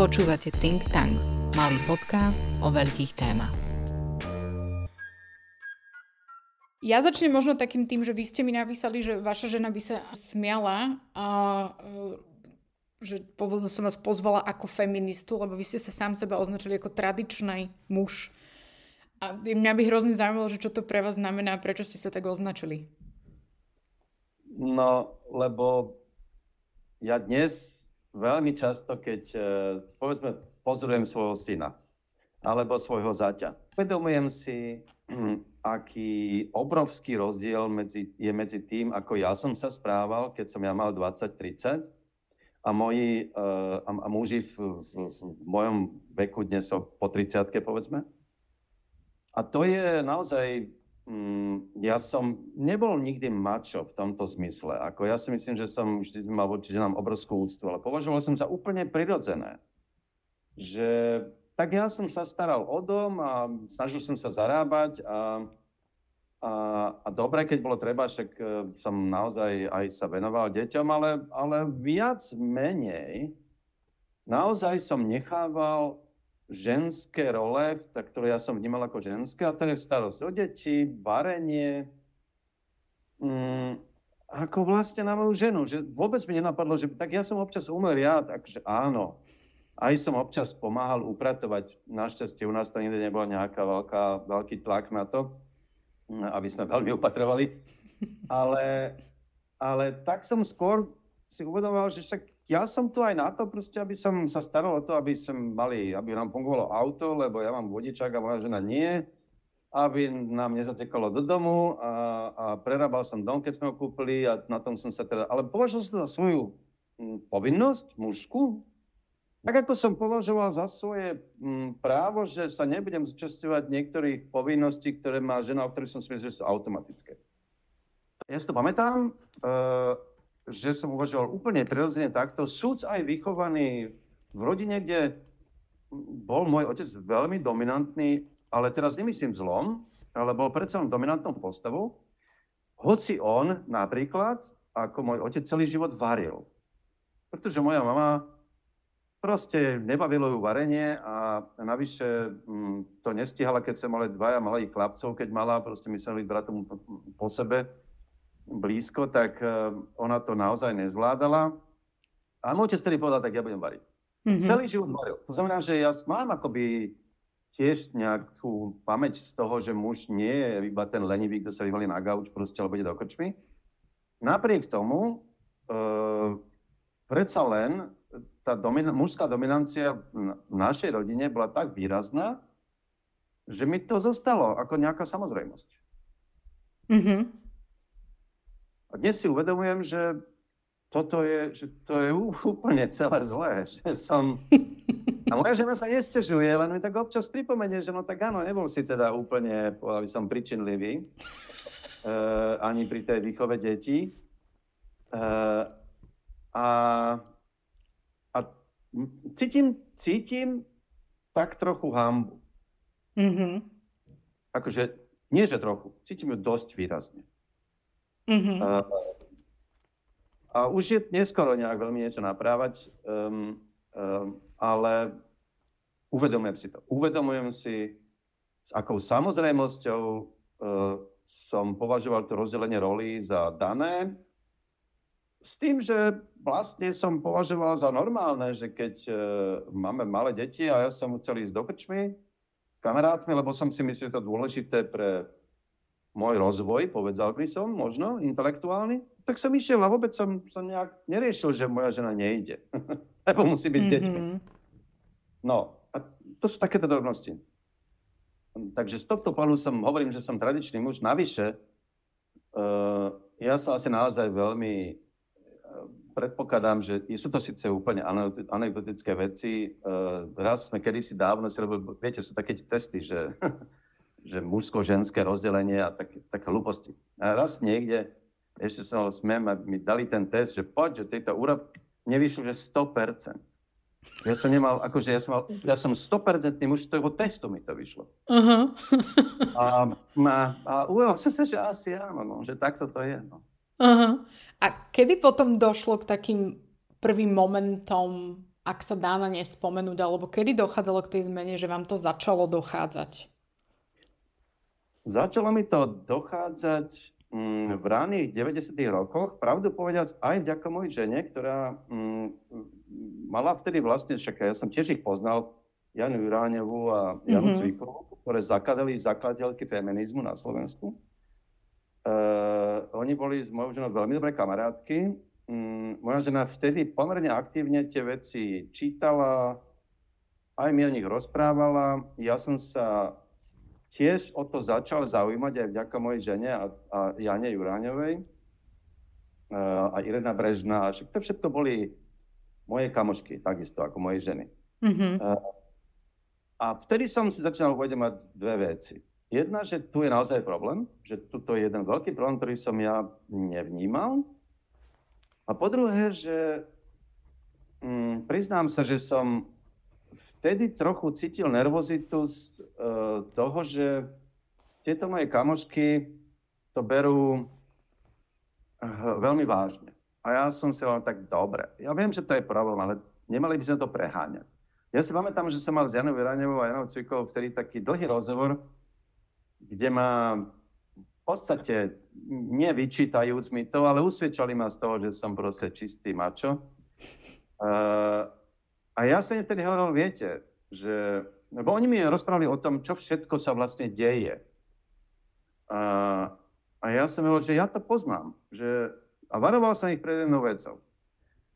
Počúvate Think Tank, malý podcast o veľkých témach. Ja začnem možno takým tým, že vy ste mi napísali, že vaša žena by sa smiala a e, že pôvodne som vás pozvala ako feministu, lebo vy ste sa sám seba označili ako tradičný muž. A mňa by hrozne zaujímalo, že čo to pre vás znamená a prečo ste sa tak označili. No, lebo ja dnes veľmi často, keď e, povedzme pozorujem svojho syna alebo svojho zaťa, uvedomujem si, aký obrovský rozdiel medzi, je medzi tým, ako ja som sa správal, keď som ja mal 20-30 a, moji, e, a, a muži v, v, v mojom veku dnes po 30 povedzme. A to je naozaj ja som nebol nikdy mačo v tomto zmysle. Ako ja si myslím, že som vždy mal voči ženám obrovskú úctu, ale považoval som za úplne prirodzené. Že tak ja som sa staral o dom a snažil som sa zarábať a, a, a dobre, keď bolo treba, však e, som naozaj aj sa venoval deťom, ale, ale viac menej naozaj som nechával ženské role, tak, ktoré ja som vnímal ako ženské, a to je starosť o deti, varenie, mm, ako vlastne na moju ženu. Že vôbec mi nenapadlo, že tak ja som občas umel ja, takže áno. Aj som občas pomáhal upratovať. Našťastie u nás to nikdy nebola nejaká veľká, veľký tlak na to, aby sme veľmi upatrovali. Ale, ale tak som skôr si uvedomoval, že však ja som tu aj na to, proste, aby som sa staral o to, aby sme mali, aby nám fungovalo auto, lebo ja mám vodičák a moja žena nie, aby nám nezatekalo do domu a, a prerábal som dom, keď sme ho kúpili a na tom som sa teda, ale považoval som za svoju hm, povinnosť mužskú, tak ako som považoval za svoje hm, právo, že sa nebudem zúčastňovať niektorých povinností, ktoré má žena, o ktorých som si myslel, že sú automatické. Ja si to pamätám, uh, že som uvažoval úplne prirodzene takto. Súd aj vychovaný v rodine, kde bol môj otec veľmi dominantný, ale teraz nemyslím zlom, ale bol predsa len dominantnou postavou. Hoci on napríklad, ako môj otec celý život varil. Pretože moja mama proste nebavilo ju varenie a navyše mm, to nestihala, keď sa mali dvaja malých chlapcov, keď mala, proste mysleli bratom po sebe blízko, tak eh, ona to naozaj nezvládala. A môj otec tedy povedal, tak ja budem variť. Mm-hmm. Celý život varil. To znamená, že ja mám akoby tiež nejakú pamäť z toho, že muž nie je iba ten lenivý, kto sa vyvalí na gauč proste, alebo ide do krčmy. Napriek tomu, e, predsa len tá domina- mužská dominancia v, v našej rodine bola tak výrazná, že mi to zostalo ako nejaká samozrejmosť. Mm-hmm. A dnes si uvedomujem, že toto je, že to je úplne celé zlé, že som... A moja žena sa nestežuje, len mi tak občas pripomenie, že no tak áno, nebol si teda úplne, povedal by som, pričinlivý, uh, ani pri tej výchove detí. Uh, a, a cítim, cítim tak trochu hambu. Mm-hmm. Akože, nie že trochu, cítim ju dosť výrazne. Mm-hmm. A, a už je neskoro nejak veľmi niečo naprávať, um, um, ale uvedomujem si to. Uvedomujem si, s akou samozrejmosťou uh, som považoval to rozdelenie roli za dané, s tým, že vlastne som považoval za normálne, že keď uh, máme malé deti a ja som chcel ísť do krčmy s kamarátmi, lebo som si myslel, že to je dôležité pre môj rozvoj, povedal by som, možno intelektuálny, tak som išiel a vôbec som, som nejak neriešil, že moja žena nejde. Lebo musí byť s mm-hmm. deťmi. No, a to sú takéto drobnosti. Takže z tohto pohľadu som, hovorím, že som tradičný muž. Navyše, uh, ja sa asi naozaj veľmi uh, predpokladám, že sú to síce úplne anekdotické veci. Uh, raz sme kedysi dávno si robili, viete, sú také testy, že že mužsko-ženské rozdelenie a tak, také hlúposti. A raz niekde, ešte som ho smiem, mi dali ten test, že poď, že tejto úrob nevyšlo, že 100%. Ja som nemal, akože ja som mal, ja som 100% muž, toho testu mi to vyšlo. Uh-huh. a, a, a som sa, že asi áno, no, že takto to je. No. Uh-huh. A kedy potom došlo k takým prvým momentom, ak sa dá na ne spomenúť, alebo kedy dochádzalo k tej zmene, že vám to začalo dochádzať? Začalo mi to dochádzať mm, v raných 90. rokoch, pravdu povediac aj vďaka mojej žene, ktorá mm, mala vtedy vlastne, však ja som tiež ich poznal, Janu Juráňovú a Janu mm-hmm. Cvikovú, ktoré zakladali zakladateľky feminizmu na Slovensku. Uh, oni boli s mojou ženou veľmi dobré kamarátky. Um, moja žena vtedy pomerne aktívne tie veci čítala, aj mi o nich rozprávala. Ja som sa tiež o to začal zaujímať aj vďaka mojej žene a, a Jane Juráňovej uh, a Irena Brežná. Však to všetko boli moje kamošky, takisto ako moje ženy. Mm-hmm. Uh, a vtedy som si začal uvedomať dve veci. Jedna, že tu je naozaj problém, že tuto je jeden veľký problém, ktorý som ja nevnímal. A po druhé, že mm, priznám sa, že som vtedy trochu cítil nervozitu z uh, toho, že tieto moje kamošky to berú uh, veľmi vážne. A ja som si len tak, dobre, ja viem, že to je problém, ale nemali by sme to preháňať. Ja si pamätám, že som mal s Janou Veraňovou a Janou Cvikovou vtedy taký dlhý rozhovor, kde ma v podstate nevyčítajúc mi to, ale usvedčali ma z toho, že som proste čistý mačo. Uh, a ja som im vtedy hovoril, viete, že, lebo oni mi rozprávali o tom, čo všetko sa vlastne deje. Uh, a ja som hovoril, že ja to poznám. Že, a varoval som ich pred jednou vecou.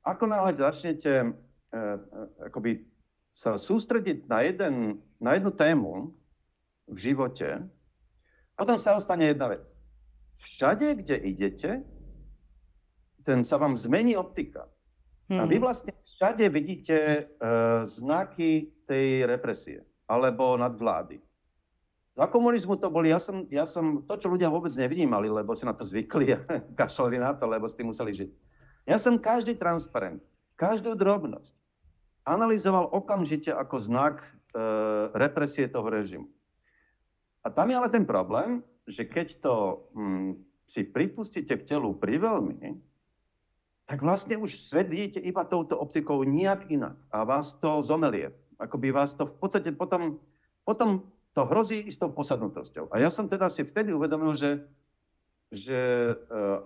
Ako náhle začnete uh, akoby sa sústrediť na, jeden, na jednu tému v živote, potom sa ostane jedna vec. Všade, kde idete, ten sa vám zmení optika. Hmm. A vy mhm. vlastne všade vidíte uh, znaky tej represie alebo nadvlády. Za komunizmu to boli, ja som, ja som to, čo ľudia vôbec nevnímali, lebo si na to zvykli a kašľali na to, lebo s tým museli žiť. Ja som každý transparent, každú drobnosť, analyzoval okamžite ako znak e, represie toho režimu. A tam je ale ten problém, že keď to hm, si pripustíte k telu priveľmi, tak vlastne už svet vidíte iba touto optikou nejak inak a vás to zomelie. Akoby vás to v podstate potom, potom to hrozí istou posadnutosťou. A ja som teda si vtedy uvedomil, že, že uh,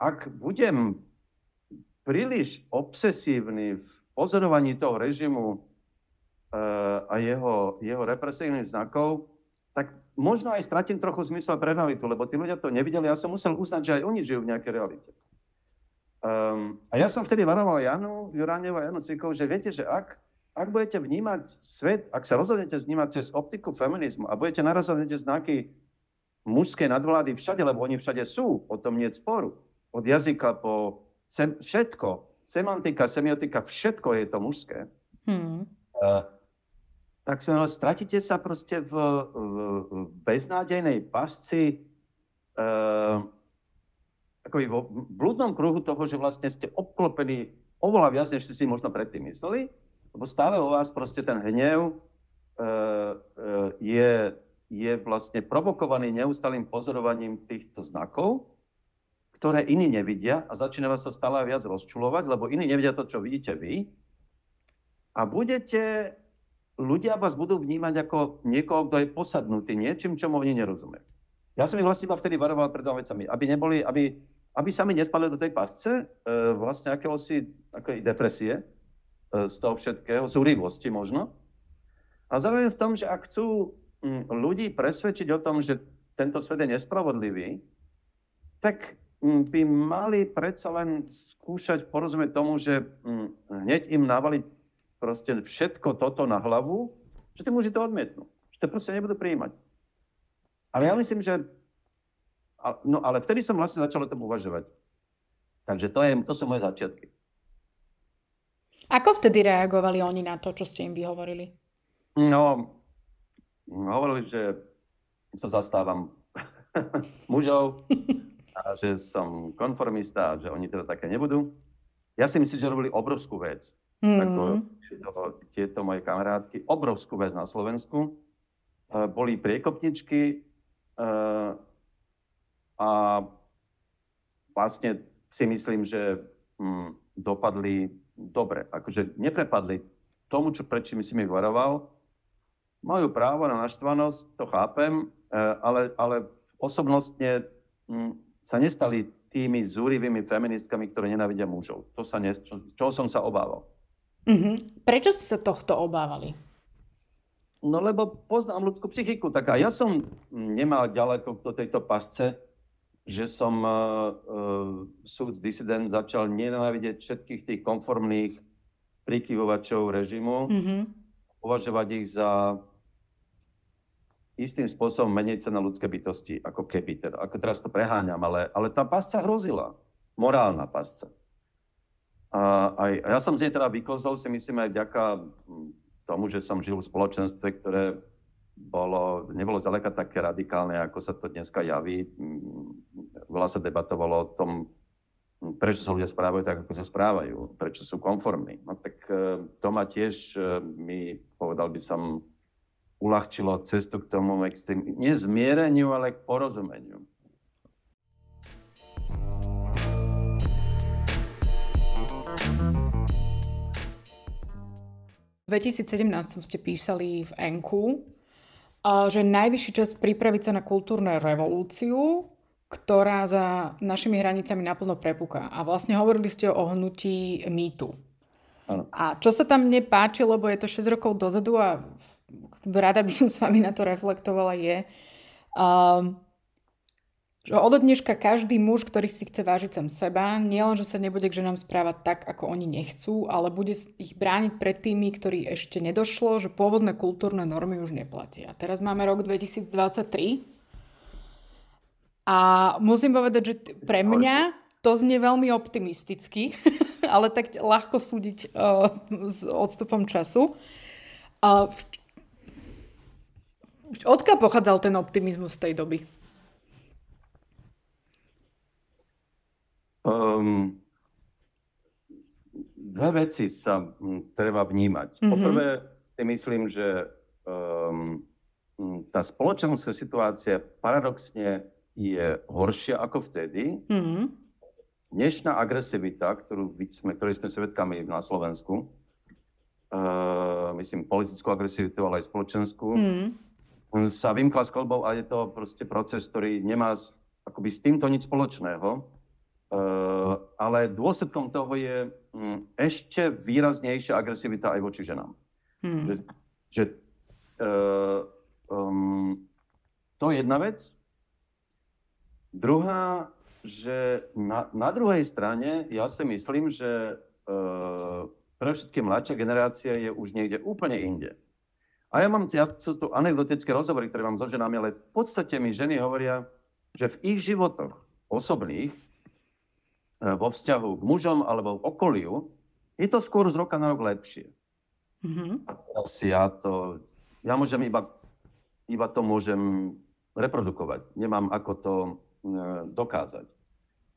ak budem príliš obsesívny v pozorovaní toho režimu uh, a jeho, jeho represívnych znakov, tak možno aj stratím trochu zmysel pre realitu, lebo tí ľudia to nevideli. Ja som musel uznať, že aj oni žijú v nejakej realite. Um, a ja som vtedy varoval Janu Juránev a Janu Cikov, že viete, že ak, ak budete vnímať svet, ak sa rozhodnete vnímať cez optiku feminizmu a budete narazať na tie znaky mužskej nadvlády všade, lebo oni všade sú, o tom nie je sporu. Od jazyka po sem, všetko, semantika, semiotika, všetko je to mužské, hmm. uh, tak sa stratíte sa proste v, v, v beznádejnej pasci, uh, akoby vo blúdnom kruhu toho, že vlastne ste obklopení oveľa viac, než ste si možno predtým mysleli, lebo stále o vás proste ten hnev uh, uh, je, je vlastne provokovaný neustalým pozorovaním týchto znakov ktoré iní nevidia a začína vás sa stále viac rozčulovať, lebo iní nevidia to, čo vidíte vy. A budete, ľudia vás budú vnímať ako niekoho, kto je posadnutý niečím, čomu oni nerozumie. Ja som ich vlastne iba vtedy varoval pred dvoma vecami, aby, neboli, aby, aby sa mi nespali do tej pasce e, vlastne akéhosi ako depresie e, z toho všetkého, zúrivosti možno. A zároveň v tom, že ak chcú m, ľudí presvedčiť o tom, že tento svet je nespravodlivý, tak Mm, by mali predsa len skúšať porozumieť tomu, že mm, hneď im navaliť proste všetko toto na hlavu, že tí muži to odmietnú. Že to proste nebudú prijímať. Ale ja myslím, že... No ale vtedy som vlastne začal o tom uvažovať. Takže to, je, to sú moje začiatky. Ako vtedy reagovali oni na to, čo ste im vyhovorili? No, hovorili, že sa zastávam mužov, a že som konformista, že oni teda také nebudú. Ja si myslím, že robili obrovskú vec. Mm. Ako tieto, tieto moje kamarátky, obrovskú vec na Slovensku. Uh, boli priekopničky uh, a vlastne si myslím, že um, dopadli dobre, akože neprepadli tomu, čo pred čím si mi varoval. Majú právo na naštvanosť, to chápem, e, ale, ale osobnostne hm, sa nestali tými zúrivými feministkami, ktoré nenávidia mužov. To sa ne, čo, čo som sa obával. Mm-hmm. Prečo ste sa tohto obávali? No lebo poznám ľudskú psychiku, tak a ja som nemal ďaleko do tejto pasce, že som uh, uh, disident začal nenávidieť všetkých tých konformných prikyvovačov režimu, mm-hmm. považovať ich za istým spôsobom menej na ľudské bytosti, ako keby teda. Ako teraz to preháňam, ale, ale tá pasca hrozila. Morálna pasca. A, aj, a ja som z nej teda vykozol, si myslím, aj vďaka tomu, že som žil v spoločenstve, ktoré bolo, nebolo zaleka také radikálne, ako sa to dneska javí. Veľa sa debatovalo o tom, prečo sa ľudia správajú tak, ako sa správajú, prečo sú konformní. No tak e, to ma tiež, e, mi povedal by som, uľahčilo cestu k tomu, tým, nie zmiereniu, ale k porozumeniu. V 2017 ste písali v Enku, že najvyšší čas pripraviť sa na kultúrnu revolúciu, ktorá za našimi hranicami naplno prepúka. A vlastne hovorili ste o hnutí mýtu. A čo sa tam mne páči, lebo je to 6 rokov dozadu a rada by som s vami na to reflektovala, je, um, že od dneška každý muž, ktorý si chce vážiť sam seba, nielen, že sa nebude k ženám správať tak, ako oni nechcú, ale bude ich brániť pred tými, ktorí ešte nedošlo, že pôvodné kultúrne normy už neplatia. Teraz máme rok 2023 a musím povedať, že pre mňa to znie veľmi optimisticky, ale tak ľahko súdiť uh, s odstupom času. Uh, Odkiaľ pochádzal ten optimizmus z tej doby? Um, dve veci sa m, treba vnímať. Mm-hmm. Poprvé si myslím, že um, tá spoločenská situácia paradoxne je horšia ako vtedy. Mm-hmm. Dnešná agresivita, ktorú sme, ktorej sme svedkami na Slovensku, uh, myslím politickú agresivitu, ale aj spoločenskú, mm-hmm sa vymkla s kolbou a je to proste proces, ktorý nemá akoby s týmto nič spoločného. Uh, ale dôsledkom toho je um, ešte výraznejšia agresivita aj voči ženám. Hmm. Že, že uh, um, to je jedna vec. Druhá, že na, na druhej strane ja si myslím, že uh, pre všetky mladšia generácia je už niekde úplne inde. A ja mám, ja, sú tu anekdotické rozhovory, ktoré mám so ženami, ale v podstate mi ženy hovoria, že v ich životoch osobných, e, vo vzťahu k mužom alebo k okoliu, je to skôr z roka na rok lepšie. Mm-hmm. A teraz ja to, ja môžem iba, iba to môžem reprodukovať. Nemám ako to e, dokázať.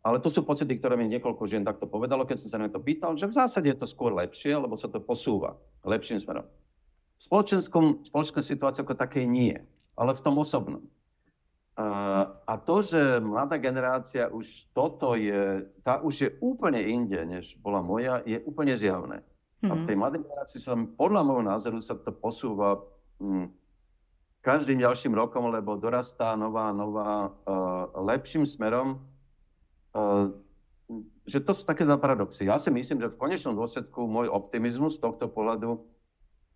Ale to sú pocity, ktoré mi niekoľko žien takto povedalo, keď som sa na to pýtal, že v zásade je to skôr lepšie, lebo sa to posúva lepším smerom. V spoločenskom, spoločenskom situácii ako takej nie, ale v tom osobnom. A to, že mladá generácia už toto je, tá už je úplne inde, než bola moja, je úplne zjavné. Mm-hmm. A v tej mhm. mladej generácii sa podľa môjho názoru sa to posúva hm, každým ďalším rokom, lebo dorastá nová, nová, uh, lepším smerom. Uh, že to sú také dva paradoxy. Ja si myslím, že v konečnom dôsledku môj optimizmus z tohto pohľadu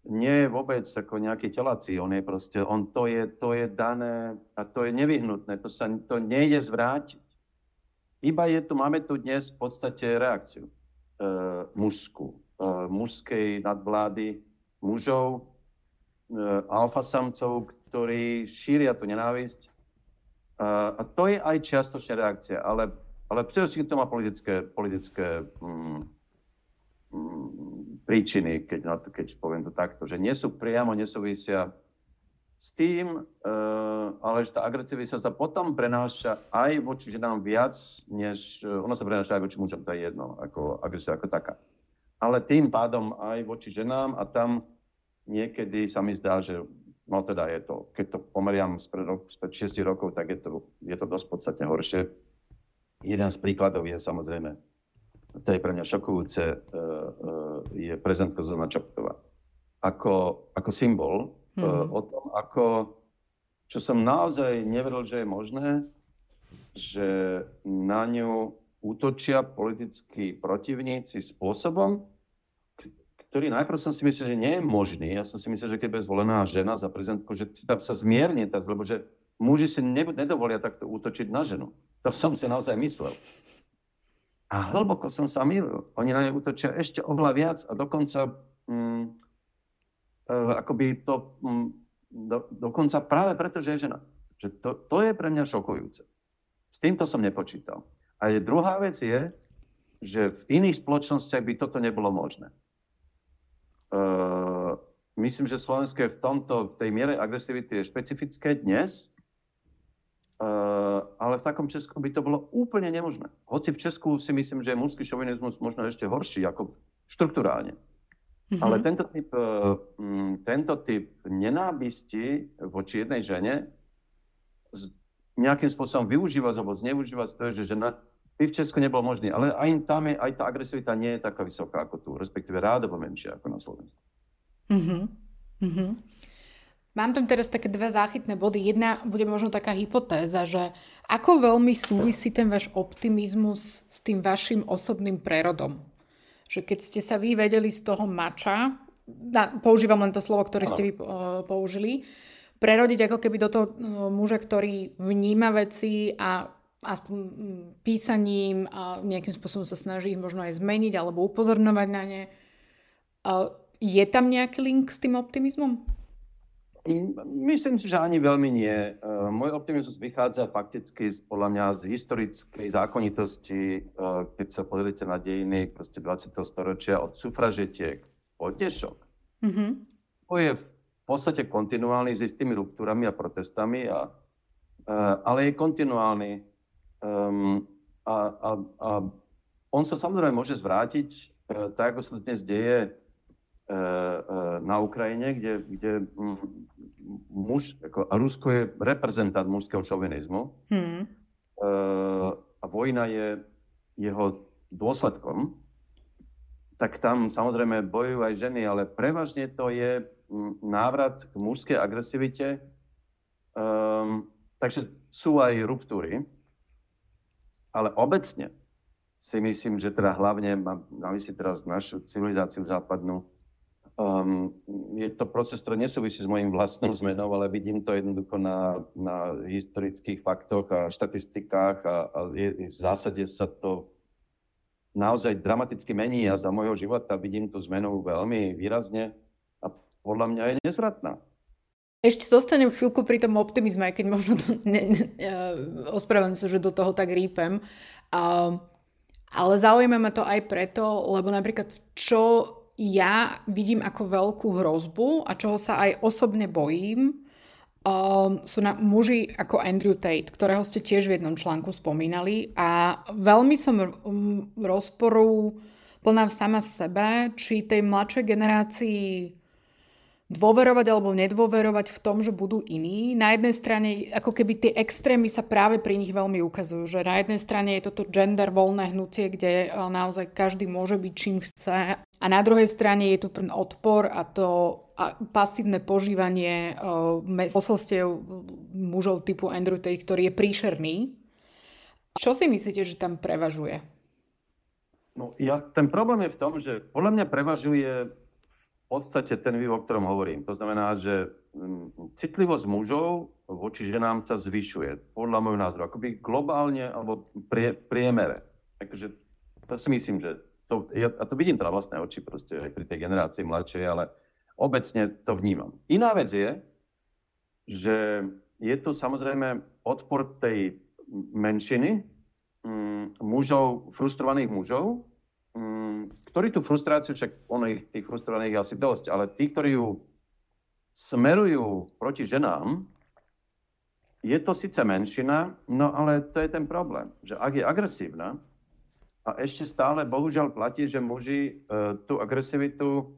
nie je vôbec ako nejaký telací, on je proste, on to je, to je dané a to je nevyhnutné, to sa to nejde zvrátiť. Iba je tu, máme tu dnes v podstate reakciu e, mužskú, e, mužskej nadvlády mužov, e, alfasamcov, ktorí šíria tú nenávisť. E, a to je aj čiastočná reakcia, ale, ale predovšetkým to má politické, politické mm, príčiny, keď, na to, keď poviem to takto, že nie sú priamo nesúvisia s tým, uh, ale že tá agresivita sa potom prenáša aj voči ženám viac, než ona sa prenáša aj voči mužom, to je jedno, ako agresia ako taká. Ale tým pádom aj voči ženám a tam niekedy sa mi zdá, že no teda je to, keď to pomeriam spred, spred 6 rokov, tak je to, je to dosť podstatne horšie. Jeden z príkladov je samozrejme to je pre mňa šokujúce, uh, uh, je prezentka Zuzana Čaputová. Ako, ako symbol uh, o tom, ako, čo som naozaj neveril, že je možné, že na ňu útočia politickí protivníci spôsobom, ktorý najprv som si myslel, že nie je možný. Ja som si myslel, že keď bude zvolená žena za prezidentku, že tam sa zmierni tá, lebo že muži si nedovolia takto útočiť na ženu. To som si naozaj myslel. A hlboko som sa milil. Oni na ňu útočia ešte oveľa viac a dokonca mm, e, akoby to mm, do, dokonca práve preto, že je žena. Že to, to je pre mňa šokujúce. S týmto som nepočítal. A je, druhá vec je, že v iných spoločnostiach by toto nebolo možné. Uh, myslím, že Slovensko je v tomto, v tej miere agresivity je špecifické dnes, uh, ale v takom Česku by to bolo úplne nemožné. Hoci v Česku si myslím, že je mužský šovinizmus možno ešte horší, ako štruktúrálne. Mm-hmm. Ale tento typ, uh, tento typ nenávisti voči jednej žene nejakým spôsobom využívať alebo zneužívať to, že žena by v Česku nebol možný. Ale aj tam je, aj tá agresivita nie je taká vysoká ako tu, respektíve rádovo menšia ako na Slovensku. Uh-huh. Uh-huh. Mám tam teraz také dve záchytné body. Jedna bude možno taká hypotéza, že ako veľmi súvisí ten váš optimizmus s tým vašim osobným prerodom? Že keď ste sa vy vedeli z toho mača, na, používam len to slovo, ktoré ano. ste vy uh, použili, prerodiť ako keby do toho uh, muža, ktorý vníma veci a aspoň mm, písaním a nejakým spôsobom sa snaží ich možno aj zmeniť alebo upozorňovať na ne. Je tam nejaký link s tým optimizmom? Myslím si, že ani veľmi nie. E, môj optimizmus vychádza fakticky z, podľa mňa z historickej zákonitosti, e, keď sa pozriete na dejiny 20. storočia od sufražetiek po dnešok. Mm-hmm. To je v podstate kontinuálny s istými ruptúrami a protestami, a, e, ale je kontinuálny Um, a, a, a on sa samozrejme môže zvrátiť, e, tak ako sa to dnes deje e, e, na Ukrajine, kde, kde muž, ako, a Rusko je reprezentant mužského šovinizmu hmm. a vojna je jeho dôsledkom, tak tam samozrejme bojujú aj ženy, ale prevažne to je návrat k mužskej agresivite. Um, takže sú aj ruptúry. Ale obecne si myslím, že teda hlavne mám na mysli teraz našu civilizáciu západnú, um, je to proces, ktorý nesúvisí s mojim vlastnou zmenou, ale vidím to jednoducho na, na historických faktoch a štatistikách a, a je, v zásade sa to naozaj dramaticky mení a za môjho života vidím tú zmenu veľmi výrazne a podľa mňa je nezvratná. Ešte zostanem chvíľku pri tom optimizme, aj keď možno to ne, ne, ospravedlňujem sa, že do toho tak rýpem. Uh, ale zaujíma ma to aj preto, lebo napríklad čo ja vidím ako veľkú hrozbu a čoho sa aj osobne bojím, um, sú na muži ako Andrew Tate, ktorého ste tiež v jednom článku spomínali a veľmi som um, rozporu plná sama v sebe, či tej mladšej generácii dôverovať alebo nedôverovať v tom, že budú iní. Na jednej strane, ako keby tie extrémy sa práve pri nich veľmi ukazujú, že na jednej strane je toto gender voľné hnutie, kde e, naozaj každý môže byť čím chce a na druhej strane je tu ten odpor a to a pasívne požívanie uh, posolstiev mužov typu Andrew Tate, ktorý je príšerný. Čo si myslíte, že tam prevažuje? No, ja, ten problém je v tom, že podľa mňa prevažuje podstate ten vývoj, o ktorom hovorím. To znamená, že mm, citlivosť mužov voči ženám sa zvyšuje, podľa môjho názoru, akoby globálne alebo prie, priemere. Takže to si myslím, že to, ja, a to vidím teda vlastné oči proste aj pri tej generácii mladšej, ale obecne to vnímam. Iná vec je, že je tu samozrejme odpor tej menšiny mm, mužov, frustrovaných mužov, ktorí tú frustráciu, však ono ich tých frustrovaných je asi dosť, ale tí, ktorí ju smerujú proti ženám, je to síce menšina, no ale to je ten problém, že ak je agresívna, a ešte stále bohužiaľ platí, že muži e, tú agresivitu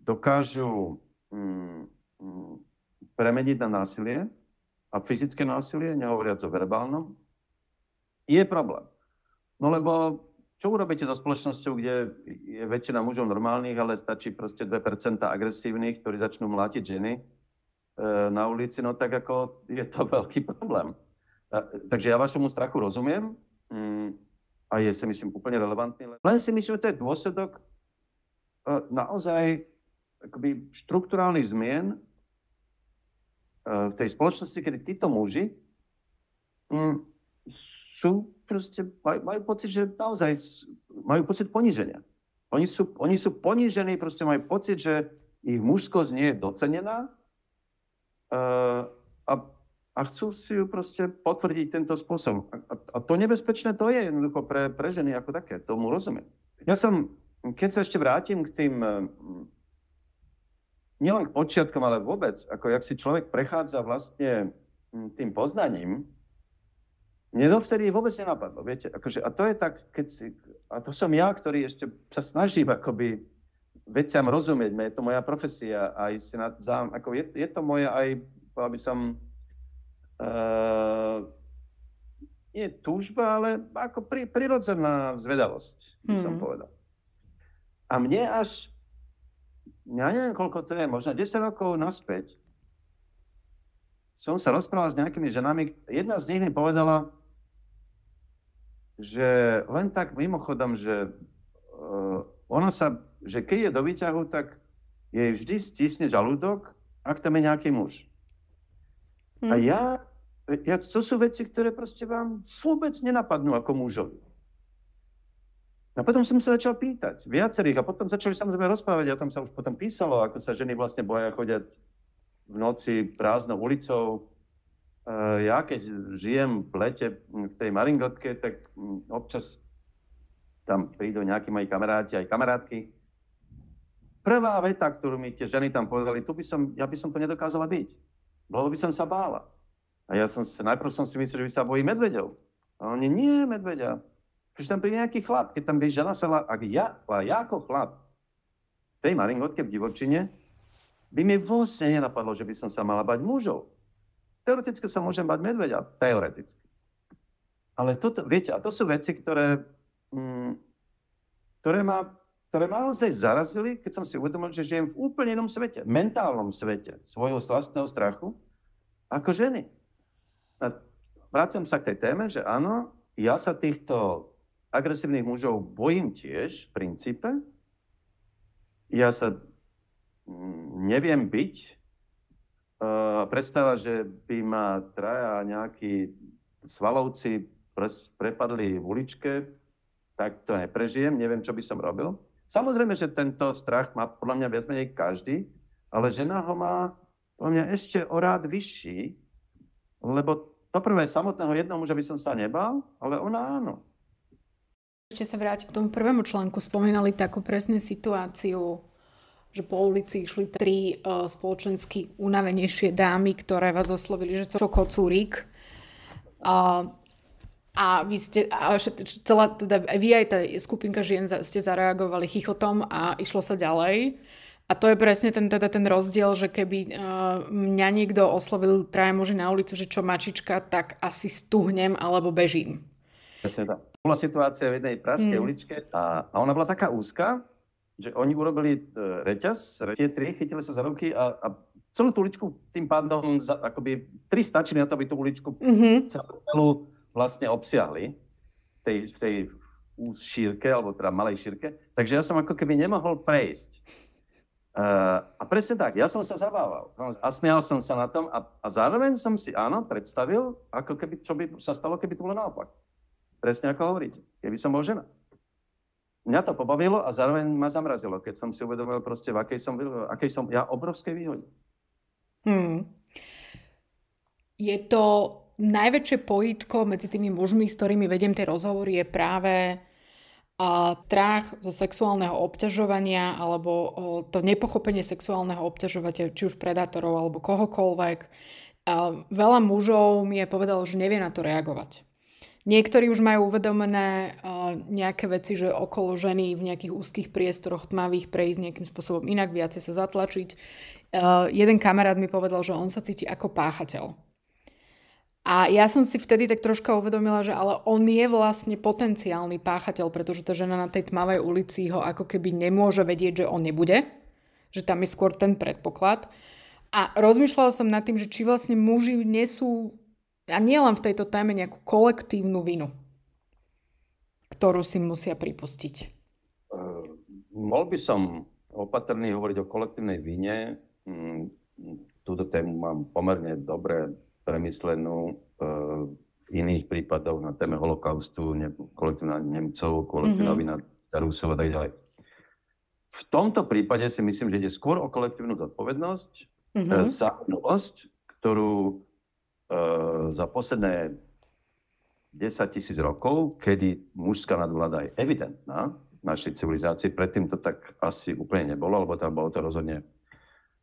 dokážu mm, mm, premeniť na násilie a fyzické násilie, nehovoriac o verbálnom, je problém. No lebo čo urobíte so spoločnosťou, kde je väčšina mužov normálnych, ale stačí proste 2% agresívnych, ktorí začnú mlátiť ženy e, na ulici, no tak ako je to veľký problém. Takže ja vašemu strachu rozumiem mm, a je si myslím úplne relevantný. Len si myslím, že to je dôsledok e, naozaj akoby štruktúrálnych zmien e, v tej spoločnosti, kedy títo muži mm, sú proste, majú, majú pocit, že naozaj majú pocit poníženia. Oni sú, oni sú ponížení, proste majú pocit, že ich mužskosť nie je docenená uh, a a chcú si ju proste potvrdiť tento spôsob. A, a to nebezpečné to je jednoducho pre, pre ženy ako také, tomu rozumiem. Ja som, keď sa ešte vrátim k tým, eh, nielen k počiatkom, ale vôbec, ako jak si človek prechádza vlastne hm, tým poznaním, mne dovtedy vôbec nenapadlo, viete, akože, a to je tak, keď si, a to som ja, ktorý ešte sa snažím akoby veciam rozumieť, je to moja profesia, aj si na, ako je, je to moja aj, aby som, uh, nie túžba, ale ako pri, prirodzená zvedavosť, by som mm. povedal. A mne až, ja neviem, koľko to je, možno 10 rokov naspäť, som sa rozprával s nejakými ženami, jedna z nich mi povedala, že len tak mimochodom, že uh, ona sa, že keď je do výťahu, tak jej vždy stisne žalúdok, ak tam je nejaký muž. Hmm. A hm. ja ja, to sú veci, ktoré proste vám vôbec nenapadnú ako mužovi. A potom som sa začal pýtať viacerých a potom začali samozrejme rozprávať, o tom sa už potom písalo, ako sa ženy vlastne boja chodiať v noci prázdnou ulicou. E, ja keď žijem v lete v tej Maringotke, tak občas tam prídu nejakí moji kamaráti, aj kamarátky. Prvá veta, ktorú mi tie ženy tam povedali, tu by som, ja by som to nedokázala byť. Bolo by som sa bála. A ja som sa, najprv som si myslel, že vy sa bojí medveďov. A oni, nie medveďa. Keď tam príde nejaký chlap, keď tam by žena sa, ak ja, ja ako chlap, v tej maringotke v divočine, by mi vôbec nenapadlo, že by som sa mala bať mužov. Teoreticky sa môžem bať medveďa, teoreticky. Ale toto, viete, a to sú veci, ktoré, mm, ktoré ma ktoré ma naozaj zarazili, keď som si uvedomil, že žijem v úplne inom svete, mentálnom svete svojho vlastného strachu, ako ženy vrácam sa k tej téme, že áno, ja sa týchto agresívnych mužov bojím tiež v princípe. Ja sa mm, neviem byť. Uh, predstava, že by ma traja nejakí svalovci prepadli v uličke, tak to neprežijem, neviem, čo by som robil. Samozrejme, že tento strach má podľa mňa viac menej každý, ale žena ho má podľa mňa ešte o rád vyšší, lebo Poprvé, samotného jednoho muža by som sa nebal, ale ona áno. Ešte sa vrátim k tomu prvému článku. Spomínali takú presne situáciu, že po ulici išli tri uh, spoločensky unavenejšie dámy, ktoré vás oslovili, že čo kocúrik. Uh, a vy ste, a celá, teda vy aj tá skupinka žien ste zareagovali chichotom a išlo sa ďalej. A to je presne ten, teda ten rozdiel, že keby uh, mňa niekto oslovil traja muži na ulicu, že čo mačička, tak asi stuhnem alebo bežím. Presne tak. Bola situácia v jednej pražskej mm. uličke a, a ona bola taká úzka, že oni urobili uh, reťaz, tie tri chytili sa za ruky a, a celú tú uličku tým pádom, za, akoby tri stačili na to, aby tú uličku mm-hmm. celú, celú vlastne obsiahli tej, v tej šírke, alebo teda malej šírke. Takže ja som ako keby nemohol prejsť. Uh, a presne tak, ja som sa zabával a smial som sa na tom a, a zároveň som si, áno, predstavil, ako keby, čo by sa stalo, keby to bolo naopak. Presne ako hovoríte, keby som bol žena. Mňa to pobavilo a zároveň ma zamrazilo, keď som si uvedomil proste, v akej som, akej som ja obrovskej výhode. Hmm. Je to najväčšie pojitko medzi tými mužmi, s ktorými vediem tie rozhovory, je práve a strach zo sexuálneho obťažovania alebo to nepochopenie sexuálneho obťažovania či už predátorov alebo kohokoľvek. A veľa mužov mi je povedalo, že nevie na to reagovať. Niektorí už majú uvedomené nejaké veci, že okolo ženy v nejakých úzkých priestoroch tmavých prejsť nejakým spôsobom inak, viacej sa zatlačiť. jeden kamarát mi povedal, že on sa cíti ako páchateľ. A ja som si vtedy tak troška uvedomila, že ale on je vlastne potenciálny páchateľ, pretože tá žena na tej tmavej ulici ho ako keby nemôže vedieť, že on nebude. Že tam je skôr ten predpoklad. A rozmýšľala som nad tým, že či vlastne muži nesú, a nie len v tejto téme, nejakú kolektívnu vinu, ktorú si musia pripustiť. Uh, mohol by som opatrný hovoriť o kolektívnej vine. Mm, túto tému mám pomerne dobre premyslenú uh, v iných prípadoch na téme holokaustu, ne, kolektívna Nemcov, kolektívna mm-hmm. vina Rusov a tak ďalej. V tomto prípade si myslím, že ide skôr o kolektívnu zodpovednosť, mm-hmm. za minulosť, ktorú za posledné 10 tisíc rokov, kedy mužská nadvláda je evidentná v našej civilizácii, predtým to tak asi úplne nebolo, lebo tam bolo to rozhodne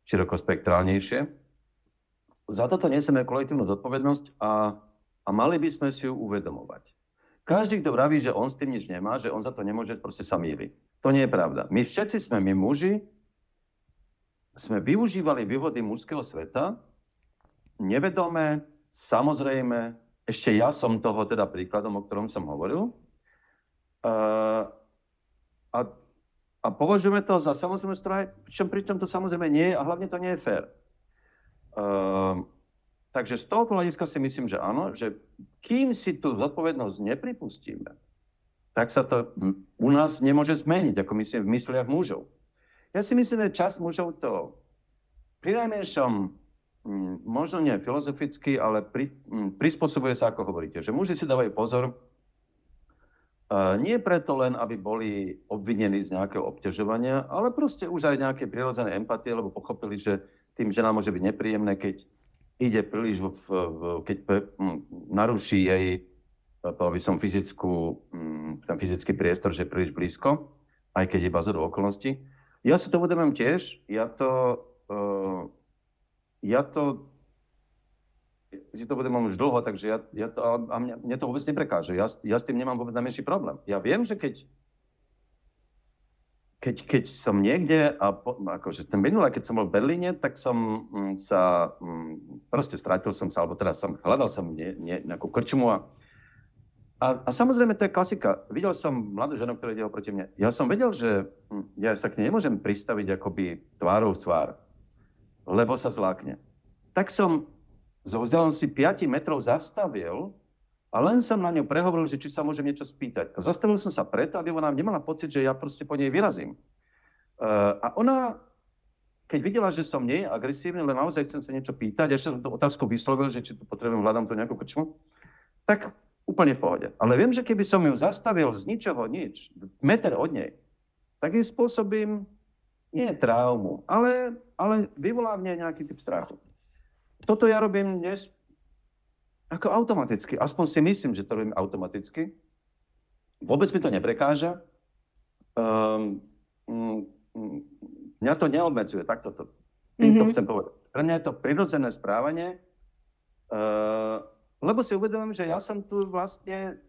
širokospektrálnejšie. Za toto nesieme kolektívnu zodpovednosť a, a mali by sme si ju uvedomovať. Každý, kto vraví, že on s tým nič nemá, že on za to nemôže, proste sa míli. To nie je pravda. My všetci sme, my muži, sme využívali výhody mužského sveta, nevedome, samozrejme, ešte ja som toho teda príkladom, o ktorom som hovoril, uh, a, a považujeme to za samozrejme stroj, pričom, pričom to samozrejme nie je a hlavne to nie je fér. Uh, takže z tohoto hľadiska si myslím, že áno, že kým si tú zodpovednosť nepripustíme, tak sa to u nás nemôže zmeniť, ako myslím v mysliach mužov. Ja si myslím, že čas mužov to pri najmenšom možno nie filozoficky, ale pri, mm, prispôsobuje sa, ako hovoríte, že muži si dávajú pozor, nie preto len, aby boli obvinení z nejakého obťažovania, ale proste už aj nejaké prirodzené empatie, lebo pochopili, že tým ženám môže byť nepríjemné, keď ide príliš, v, v, keď m, naruší jej, by som, fyzickú, ten fyzický priestor, že je príliš blízko, aj keď je bazor okolností. Ja si to uvedomujem tiež, ja to, uh, ja to, si to uvedomujem už dlho, takže ja, ja to, a mne, mne to vôbec neprekáže. Ja, ja s tým nemám vôbec najmenší problém. Ja viem, že keď keď, keď som niekde, a po, akože ten minulé, keď som bol v Berlíne, tak som mm, sa, mm, proste strátil som sa, alebo teraz som, hľadal som nie, nie, nejakú krčmu a, a, a samozrejme, to je klasika. Videl som mladú ženu, ktorá ide oproti mne. Ja som vedel, že hm, ja sa k nej nemôžem pristaviť akoby tvárou v tvár, lebo sa zlákne. Tak som zo vzdialenosti 5 metrov zastavil a len som na ňu prehovoril, že či sa môžem niečo spýtať. A zastavil som sa preto, aby ona nemala pocit, že ja proste po nej vyrazím. Uh, a ona, keď videla, že som nie agresívny, len naozaj chcem sa niečo pýtať, ešte som tú otázku vyslovil, že či to potrebujem, hľadám to nejakú krčmu, tak Úplne v pohode. Ale viem, že keby som ju zastavil z ničoho nič, meter od nej, tak jej spôsobím nie traumu, ale, ale vyvolá v nej nejaký typ strachu. Toto ja robím dnes ako automaticky. Aspoň si myslím, že to robím automaticky. Vôbec mi to neprekáža. Um, um, mňa to neobmedzuje, takto to, týmto mm-hmm. chcem povedať. Pre mňa je to prirodzené správanie. Uh, lebo si uvedomím, že ja som tu vlastne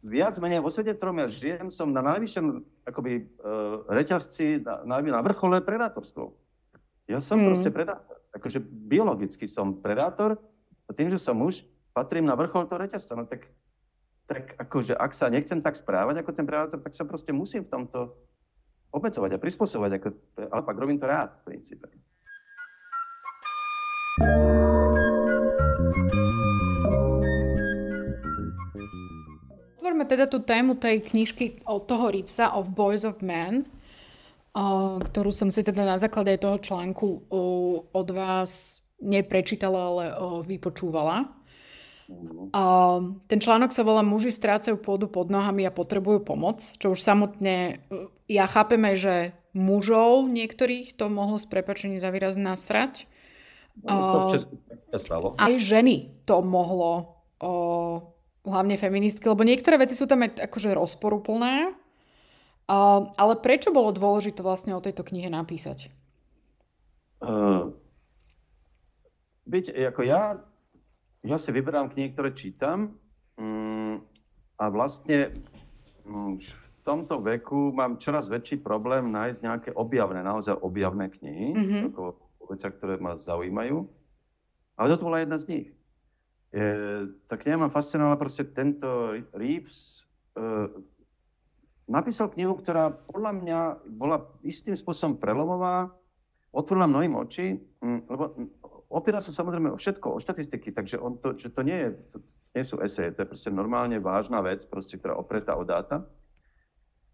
viac menej vo svete, ktorom ja žijem, som na najvyššom akoby, uh, reťazci, na, na vrchole predátorstvo. Ja som mm. proste predátor. Akože biologicky som predátor a tým, že som muž, patrím na vrchol toho reťazca. No tak, tak akože ak sa nechcem tak správať ako ten predátor, tak sa proste musím v tomto obmedzovať a prispôsobovať. Ako, ale pak robím to rád v princípe. Otvorme teda tú tému tej knižky od toho Ripsa of Boys of Men, ktorú som si teda na základe toho článku od vás neprečítala, ale vypočúvala. Ten článok sa volá Muži strácajú pôdu pod nohami a potrebujú pomoc, čo už samotne ja chápeme, že mužov niektorých to mohlo z prepačení za výraz nasrať. No, to stalo. Aj ženy to mohlo hlavne feministky, lebo niektoré veci sú tam aj akože rozporuplné, uh, ale prečo bolo dôležité vlastne o tejto knihe napísať? Uh, viete, ako ja, ja si vyberám knihy, ktoré čítam um, a vlastne um, v tomto veku mám čoraz väčší problém nájsť nejaké objavné, naozaj objavné knihy, mm-hmm. ako veci, ktoré ma zaujímajú. Ale toto bola jedna z nich. E, tá kniha ma fascinovala proste tento Reeves. E, napísal knihu, ktorá podľa mňa bola istým spôsobom prelomová, otvorila mnohým oči, lebo opiera sa samozrejme o všetko, o štatistiky, takže on to, že to nie, je, to, to nie sú eseje, to je proste normálne vážna vec, proste, ktorá opretá o dáta.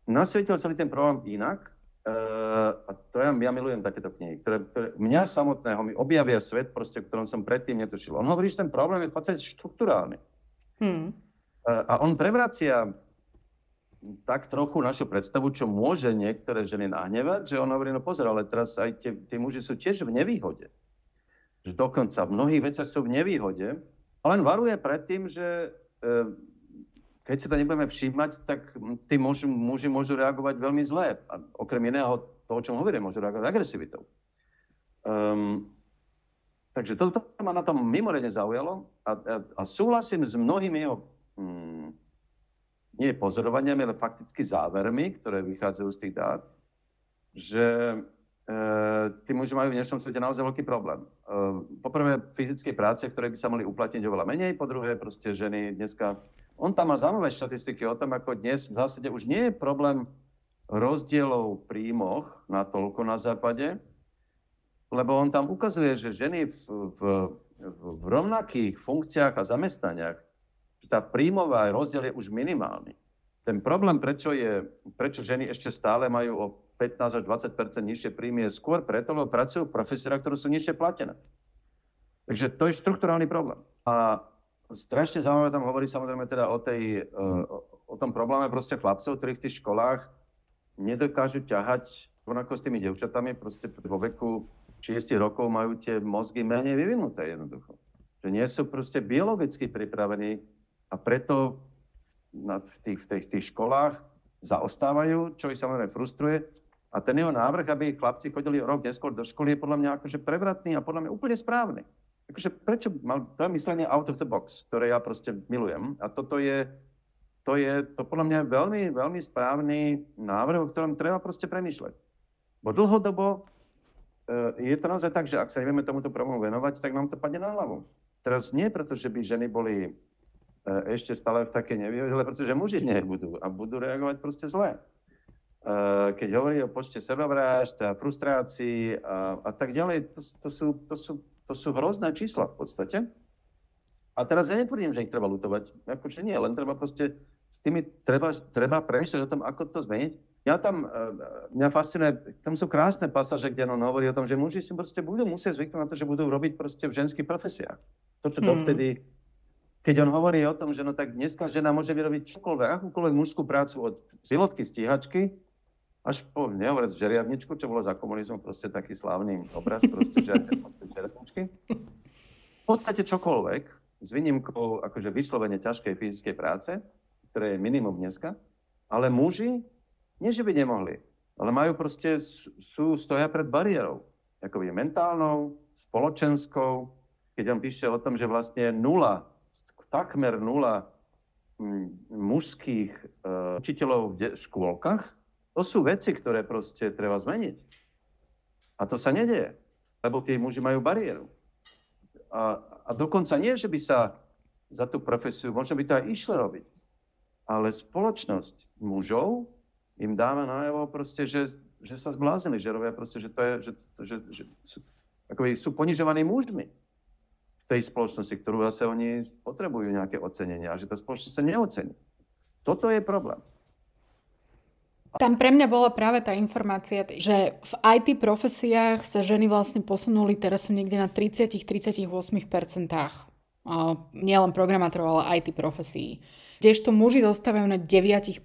Nasvietil celý ten problém inak, Uh, a to ja, ja milujem takéto knihy, ktoré, ktoré mňa samotného mi objavia svet, proste, ktorom som predtým netušil. On hovorí, že ten problém je v podstate štruktúrálny. Hmm. Uh, a on prevracia tak trochu našu predstavu, čo môže niektoré ženy nahnevať, že on hovorí, no pozor, ale teraz aj tie, tie muži sú tiež v nevýhode. Že dokonca v mnohých veciach sú v nevýhode. A len varuje pred tým, že uh, keď si to nebudeme všímať, tak tí muži, muži môžu reagovať veľmi zle. A okrem iného toho, o čom hovorím, môžu reagovať agresivitou. Um, takže toto to ma na tom mimoriadne zaujalo a, a, a súhlasím s mnohými jeho mm, nie pozorovaniami, ale fakticky závermi, ktoré vychádzajú z tých dát, že e, tí muži majú v dnešnom svete naozaj veľký problém. E, poprvé fyzické práce, ktoré by sa mali uplatniť oveľa menej, po druhé proste ženy dneska on tam má zaujímavé štatistiky o tom, ako dnes v zásade už nie je problém rozdielov v príjmoch na toľko na západe, lebo on tam ukazuje, že ženy v, v, v rovnakých funkciách a zamestnaniach, že tá príjmová rozdiel je už minimálny. Ten problém, prečo, je, prečo ženy ešte stále majú o 15 až 20 nižšie príjmy, je skôr preto, lebo pracujú profesora, ktoré sú nižšie platené. Takže to je štruktúrálny problém. A strašne zaujímavé tam hovorí samozrejme teda o, tej, uh, o tom probléme proste chlapcov, ktorí v tých školách nedokážu ťahať rovnako s tými devčatami, proste vo veku 6 rokov majú tie mozgy menej vyvinuté jednoducho. Že nie sú proste biologicky pripravení a preto v, tých, v tých, tých školách zaostávajú, čo ich samozrejme frustruje. A ten jeho návrh, aby chlapci chodili rok neskôr do školy, je podľa mňa akože prevratný a podľa mňa úplne správny akože prečo mal, to je myslenie out of the box, ktoré ja proste milujem. A toto je, to je, to podľa mňa je veľmi, veľmi správny návrh, o ktorom treba proste premýšľať. Bo dlhodobo e, je to naozaj tak, že ak sa nevieme tomuto problému venovať, tak nám to padne na hlavu. Teraz nie preto, že by ženy boli ešte stále v takej nevýhode, ale pretože muži nebudú a budú reagovať proste zle. E, keď hovorí o počte sebevrážd a frustrácií a, a tak ďalej, to, to, sú, to sú to sú hrozné čísla v podstate. A teraz ja netvrdím, že ich treba lutovať. Akože nie, len treba proste s tými, treba, treba premýšľať o tom, ako to zmeniť. Ja tam, e, mňa fascinuje, tam sú krásne pasáže, kde on hovorí o tom, že muži si proste budú musieť zvyknúť na to, že budú robiť proste v ženských profesiách. To, čo hmm. Keď on hovorí o tom, že no tak dneska žena môže vyrobiť čokoľvek, akúkoľvek mužskú prácu od pilotky, stíhačky, až po, nehovoriac žeriavničku, čo bolo za komunizmu proste taký slávny obraz, proste žeriavničky. V podstate čokoľvek, s výnimkou akože vyslovene ťažkej fyzickej práce, ktoré je minimum dneska, ale muži, nie že by nemohli, ale majú proste, sú, stoja pred bariérou, akoby mentálnou, spoločenskou, keď on píše o tom, že vlastne nula, takmer nula mužských uh, učiteľov v škôlkach, to sú veci, ktoré proste treba zmeniť. A to sa nedieje, lebo tí muži majú bariéru. A, a dokonca nie, že by sa za tú profesiu, možno by to aj išlo robiť, ale spoločnosť mužov im dáva najavo proste, že, že sa zbláznili, že robia proste, že to je, že, že, že sú, akoby sú ponižovaní mužmi v tej spoločnosti, ktorú zase oni potrebujú nejaké ocenenia a že tá spoločnosť sa neocení. Toto je problém. Tam pre mňa bola práve tá informácia, že v IT profesiách sa ženy vlastne posunuli, teraz sú niekde na 30-38%. Nielen programátorov, ale IT profesí. Kdežto muži zostávajú na 9%,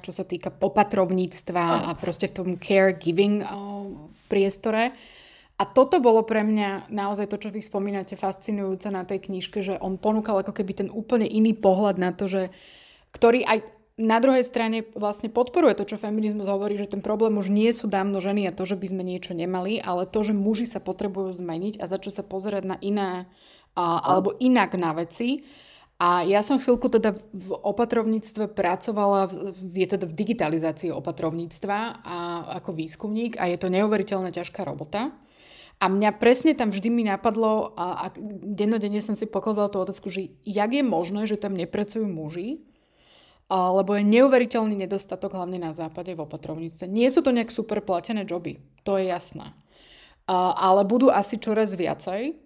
čo sa týka popatrovníctva a proste v tom caregiving priestore. A toto bolo pre mňa naozaj to, čo vy spomínate, fascinujúce na tej knižke, že on ponúkal ako keby ten úplne iný pohľad na to, že ktorý aj na druhej strane vlastne podporuje to, čo feminizmus hovorí, že ten problém už nie sú dávno ženy a to, že by sme niečo nemali, ale to, že muži sa potrebujú zmeniť a začať sa pozerať na iné a, alebo inak na veci. A ja som chvíľku teda v opatrovníctve pracovala, je teda v digitalizácii opatrovníctva a ako výskumník a je to neuveriteľne ťažká robota. A mňa presne tam vždy mi napadlo a, a dennodenne som si pokladala tú otázku, že jak je možné, že tam nepracujú muži, lebo je neuveriteľný nedostatok hlavne na západe v opatrovníctve. Nie sú to nejak super platené joby, to je jasné. Ale budú asi čoraz viacej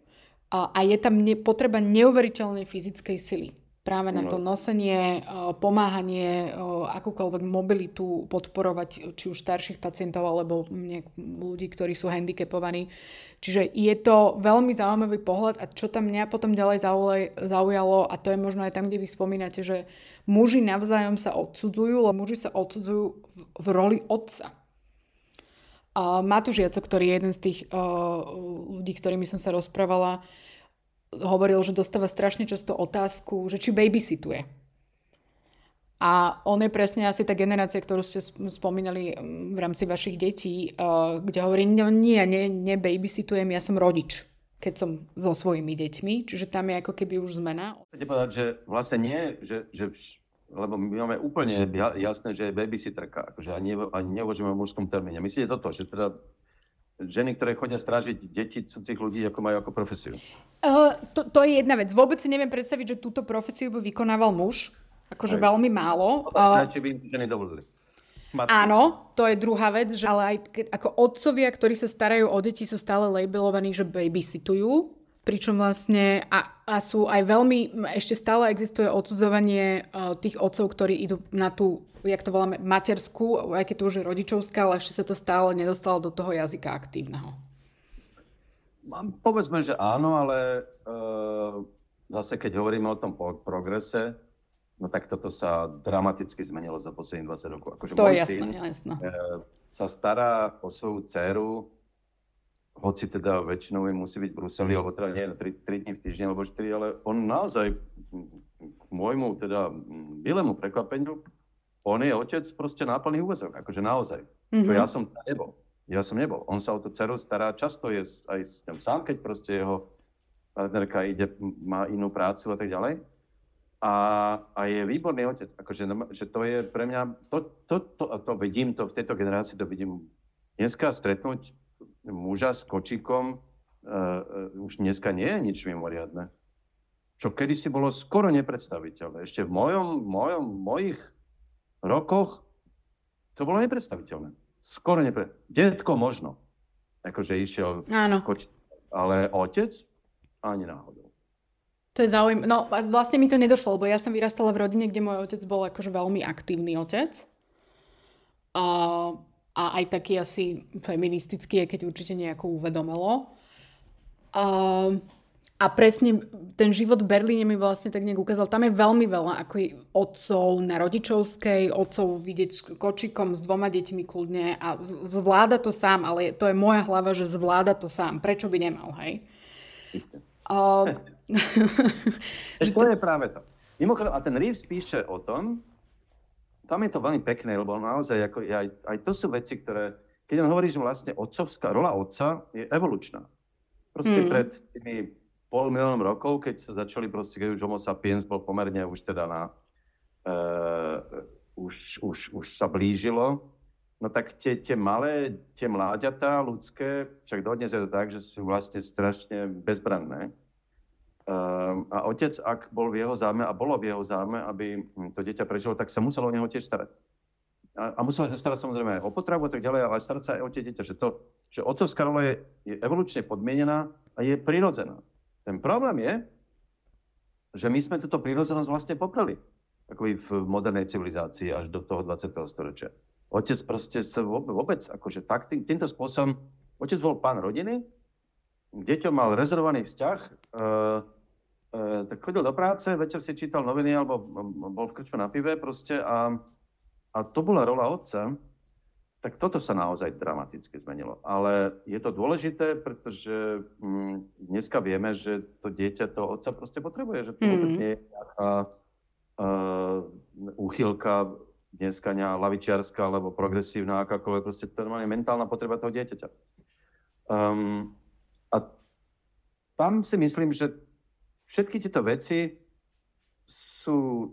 a je tam potreba neuveriteľnej fyzickej sily práve na to no. nosenie, pomáhanie, akúkoľvek mobilitu podporovať či už starších pacientov alebo ľudí, ktorí sú handicapovaní. Čiže je to veľmi zaujímavý pohľad a čo tam mňa potom ďalej zaujalo a to je možno aj tam, kde vy spomínate, že muži navzájom sa odsudzujú, lebo muži sa odsudzujú v, v roli otca. A Matúš Jaco, ktorý je jeden z tých uh, ľudí, ktorými som sa rozprávala, hovoril, že dostáva strašne často otázku, že či babysituje. A on je presne asi tá generácia, ktorú ste spomínali mm, v rámci vašich detí, uh, kde hovorí, no nie, ne, nebabysitujem, ja som rodič, keď som so svojimi deťmi, čiže tam je ako keby už zmena. Chcete povedať, že vlastne nie, že, že vš- lebo my máme úplne jasné, že je babysitterka, akože ani, ani neuvažujeme o mužskom termíne. Myslíte toto, že teda ženy, ktoré chodia strážiť deti cudzích ľudí, ako majú ako profesiu? Uh, to, to je jedna vec. Vôbec si neviem predstaviť, že túto profesiu by vykonával muž. Akože Aj. veľmi málo. Otázka, uh, či by im ženy dovolili. Matky. Áno, to je druhá vec, že ale aj ako otcovia, ktorí sa starajú o deti, sú stále labelovaní, že babysitujú, pričom vlastne a, a sú aj veľmi, ešte stále existuje odsudzovanie uh, tých otcov, ktorí idú na tú jak to voláme, materskú, aj keď to už je rodičovská, ale ešte sa to stále nedostalo do toho jazyka aktívneho. Povedzme, že áno, ale e, zase keď hovoríme o tom progrese, no tak toto sa dramaticky zmenilo za posledných 20 rokov. Akože to je jasné, syn, jasné. E, sa stará o svoju dceru, hoci teda väčšinou musí byť v Bruseli, alebo teda nie 3, 3 dní v týždni, alebo 4, ale on naozaj k môjmu teda milému prekvapeniu on je otec proste na plný úvezok, akože naozaj. Mm-hmm. Čo ja som nebol. Ja som nebol. On sa o tú dceru stará, často je aj s ňou sám, keď proste jeho partnerka ide, má inú prácu a tak ďalej. A, a je výborný otec. Akože, že to je pre mňa, to, to, to, to vidím, to v tejto generácii to vidím dneska stretnúť muža s kočíkom, uh, uh, už dneska nie je nič mimoriadne. Čo kedysi bolo skoro nepredstaviteľné. Ešte v mojom, mojom, mojich rokoch to bolo nepredstaviteľné. Skoro nepre... Detko možno. Akože išiel Áno. Koč... Ale otec? Ani náhodou. To je zaujímavé. No vlastne mi to nedošlo, lebo ja som vyrastala v rodine, kde môj otec bol akože veľmi aktívny otec. A, a aj taký asi feministický, keď určite nejako uvedomilo. A, a presne ten život v Berlíne mi vlastne tak nejak ukázal, tam je veľmi veľa ako otcov na rodičovskej, otcov vidieť s kočikom, s dvoma deťmi kľudne a zvláda to sám, ale to je moja hlava, že zvláda to sám. Prečo by nemal, hej? Isté. Uh, to je práve to. Mimochodom, a ten Reeves píše o tom, tam je to veľmi pekné, lebo naozaj ako, aj, aj to sú veci, ktoré, keď on hovorí, že vlastne otcovská, rola otca je evolučná. Proste mm. pred tými pol miliónom rokov, keď sa začali proste, keď už homo sapiens bol pomerne už teda na, uh, už, už, už sa blížilo, no tak tie, tie malé, tie mláďatá ľudské, však dodnes je to tak, že sú vlastne strašne bezbranné. Uh, a otec, ak bol v jeho záme a bolo v jeho záme, aby to dieťa prežilo, tak sa muselo o neho tiež starať. A, a muselo sa starať samozrejme aj o potravu a tak ďalej, ale starať sa aj o tie dieťa, že, to, že otcovská rola je, je evolučne podmienená a je prirodzená. Ten problém je, že my sme túto prírodzenosť vlastne poprali. Ako v modernej civilizácii až do toho 20. storočia. Otec proste sa vôbec, akože tak, tým, týmto spôsobom, otec bol pán rodiny, deťom mal rezervovaný vzťah, e, e, tak chodil do práce, večer si čítal noviny alebo bol v krčme na pive proste a, a to bola rola otca tak toto sa naozaj dramaticky zmenilo. Ale je to dôležité, pretože hm, dneska vieme, že to dieťa toho otca proste potrebuje, že to mm. vôbec nie je nejaká uh, úchylka dneska nejaká lavičiarská alebo progresívna, akákoľvek, proste to je mentálna potreba toho dieťaťa. Um, a tam si myslím, že všetky tieto veci sú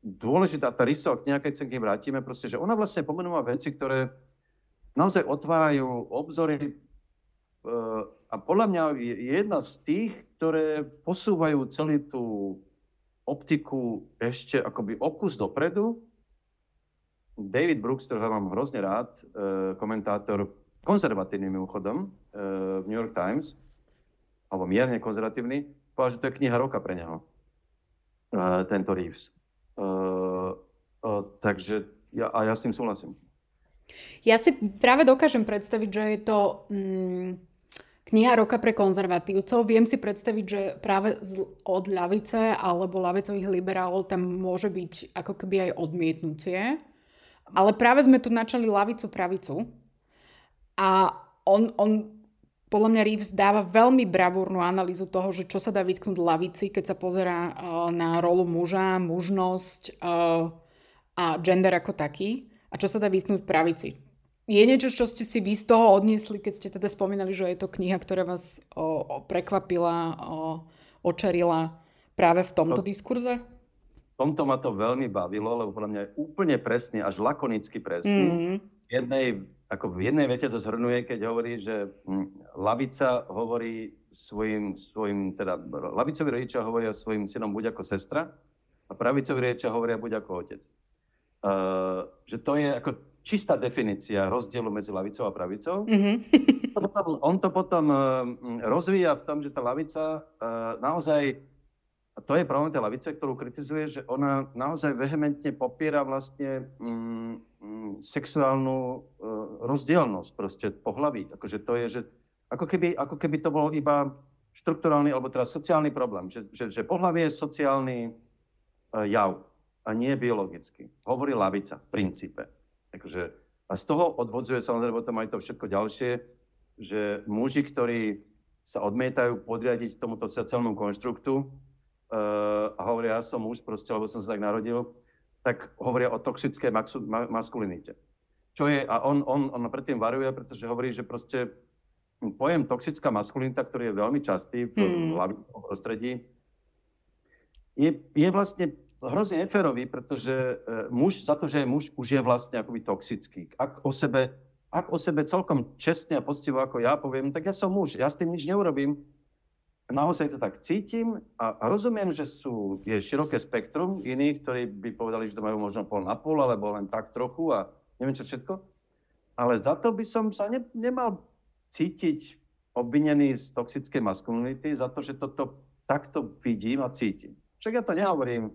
dôležitá tá rysa, k nejakej cenke vrátime, proste, že ona vlastne pomenúva veci, ktoré naozaj otvárajú obzory a podľa mňa je jedna z tých, ktoré posúvajú celý tú optiku ešte akoby okus dopredu. David Brooks, ktorého mám hrozne rád, komentátor konzervatívnym mimochodom v New York Times, alebo mierne konzervatívny, povedal, že to je kniha roka pre neho, tento Reeves. Takže ja, a ja s tým súhlasím. Ja si práve dokážem predstaviť, že je to mm, kniha roka pre konzervatívcov. Viem si predstaviť, že práve z, od ľavice alebo ľavicových liberálov tam môže byť ako keby aj odmietnutie. Ale práve sme tu načali lavicu pravicu. A on, on podľa mňa Reeves dáva veľmi bravúrnu analýzu toho, že čo sa dá vytknúť lavici, keď sa pozerá uh, na rolu muža, mužnosť uh, a gender ako taký a čo sa dá vytknúť pravici. Je niečo, čo ste si vy z toho odniesli, keď ste teda spomínali, že je to kniha, ktorá vás o, prekvapila, o, očarila práve v tomto no, diskurze? V tomto ma to veľmi bavilo, lebo podľa mňa je úplne presný, až lakonicky presný. Mm-hmm. Jednej, ako v jednej vete to zhrnuje, keď hovorí, že hm, lavica hovorí svojim, svojim teda lavicovi rodičia hovoria svojim synom buď ako sestra a pravicovi rodičia hovoria buď ako otec. Uh, že to je ako čistá definícia rozdielu medzi lavicou a pravicou. Mm-hmm. potom, on to potom uh, rozvíja v tom, že tá lavica uh, naozaj, a to je problém tej lavice, ktorú kritizuje, že ona naozaj vehementne popiera vlastne um, sexuálnu uh, rozdielnosť proste pohlaví. Akože to je, že ako keby, ako keby to bol iba štrukturálny alebo teda sociálny problém, že, že, že pohlavie je sociálny uh, jav a nie biologicky. Hovorí lavica v princípe. Takže, a z toho odvodzuje samozrejme potom aj to všetko ďalšie, že muži, ktorí sa odmietajú podriadiť tomuto sociálnemu konštruktu uh, a hovoria, ja som muž proste, lebo som sa tak narodil, tak hovoria o toxickej maskulinite. Čo je, a on, on, on predtým varuje, pretože hovorí, že proste pojem toxická maskulinita, ktorý je veľmi častý v mm. lavicom prostredí, je, je vlastne hrozne neférový, pretože e, muž, za to, že je muž, už je vlastne akoby toxický. Ak o sebe, ak o sebe celkom čestne a poctivo ako ja poviem, tak ja som muž, ja s tým nič neurobím. Naozaj to tak cítim a, a rozumiem, že sú, je široké spektrum iných, ktorí by povedali, že to majú možno pol na pol, alebo len tak trochu a neviem čo všetko. Ale za to by som sa ne, nemal cítiť obvinený z toxickej maskulinity, za to, že toto takto vidím a cítim. Však ja to nehovorím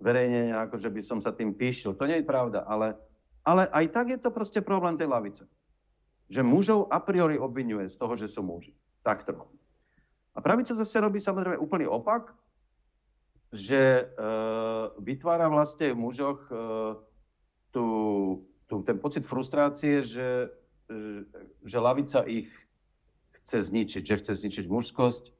verejne, ako že by som sa tým píšil. To nie je pravda, ale, ale aj tak je to proste problém tej lavice. Že mužov a priori obvinuje z toho, že sú muži. Tak trochu. Pravica zase robí samozrejme úplný opak, že e, vytvára vlastne v mužoch e, tú, tú, ten pocit frustrácie, že, že, že lavica ich chce zničiť, že chce zničiť mužskosť. E,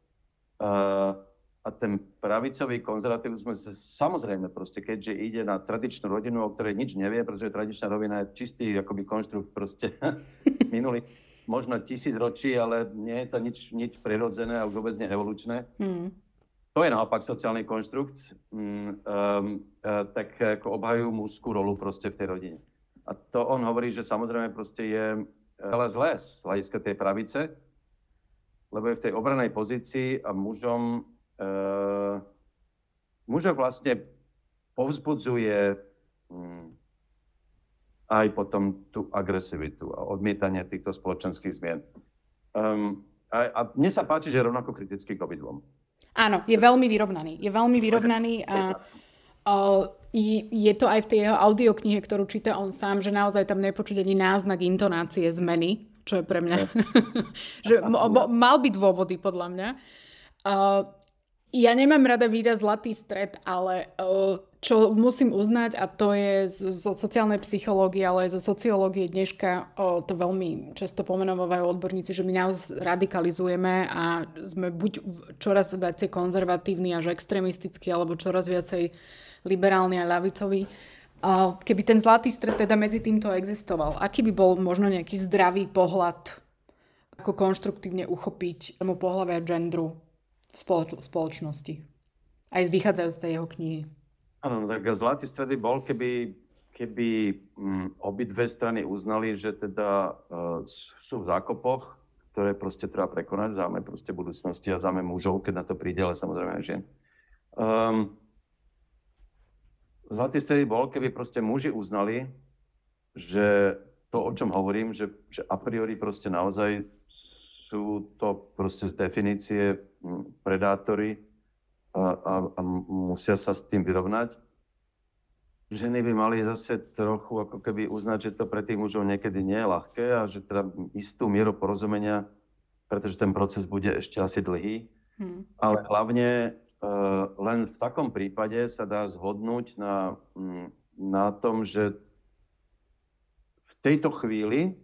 a ten pravicový konzervativizmus, samozrejme proste, keďže ide na tradičnú rodinu, o ktorej nič nevie, pretože tradičná rovina je čistý akoby konštrukt proste minulý možno tisíc ročí, ale nie je to nič, nič prirodzené a už vôbec neevolučné. Hmm. To je naopak sociálny konštrukt, um, um, uh, tak ako obhajujú mužskú rolu proste v tej rodine. A to on hovorí, že samozrejme proste je ale zlé z hľadiska tej pravice, lebo je v tej obranej pozícii a mužom uh, mužov vlastne povzbudzuje um, aj potom tú agresivitu a odmietanie týchto spoločenských zmien. Um, a, a mne sa páči, že je rovnako kritický k obidvom. Áno, je veľmi vyrovnaný. Je veľmi vyrovnaný a, a je to aj v tej jeho audioknihe, ktorú číta on sám, že naozaj tam nepočuť ani náznak intonácie zmeny, čo je pre mňa, že mal by dôvody podľa mňa. Uh, ja nemám rada výraz zlatý stred, ale uh, čo musím uznať, a to je zo sociálnej psychológie, ale aj zo sociológie dneška, uh, to veľmi často pomenovajú odborníci, že my naozaj radikalizujeme a sme buď čoraz viacej konzervatívni až extrémistickí, alebo čoraz viacej liberálni a ľavicoví. Uh, keby ten zlatý stred teda medzi týmto existoval, aký by bol možno nejaký zdravý pohľad, ako konštruktívne uchopiť tomu pohľavia gendru spoloč- spoločnosti. Aj vychádzajú z tej jeho knihy. Áno, no tak zlatý stred bol, keby, keby um, obidve strany uznali, že teda uh, sú v zákopoch, ktoré proste treba prekonať, záme proste budúcnosti a záme mužov, keď na to príde, ale samozrejme aj žien. Um, zlatý stred bol, keby proste muži uznali, že to, o čom hovorím, že, že a priori proste naozaj sú to proste z definície predátory a, a, a musia sa s tým vyrovnať ženy by mali zase trochu ako keby uznať, že to pre tých mužov niekedy nie je ľahké a že teda istú mieru porozumenia, pretože ten proces bude ešte asi dlhý. Hmm. Ale hlavne uh, len v takom prípade sa dá zhodnúť na, na tom, že v tejto chvíli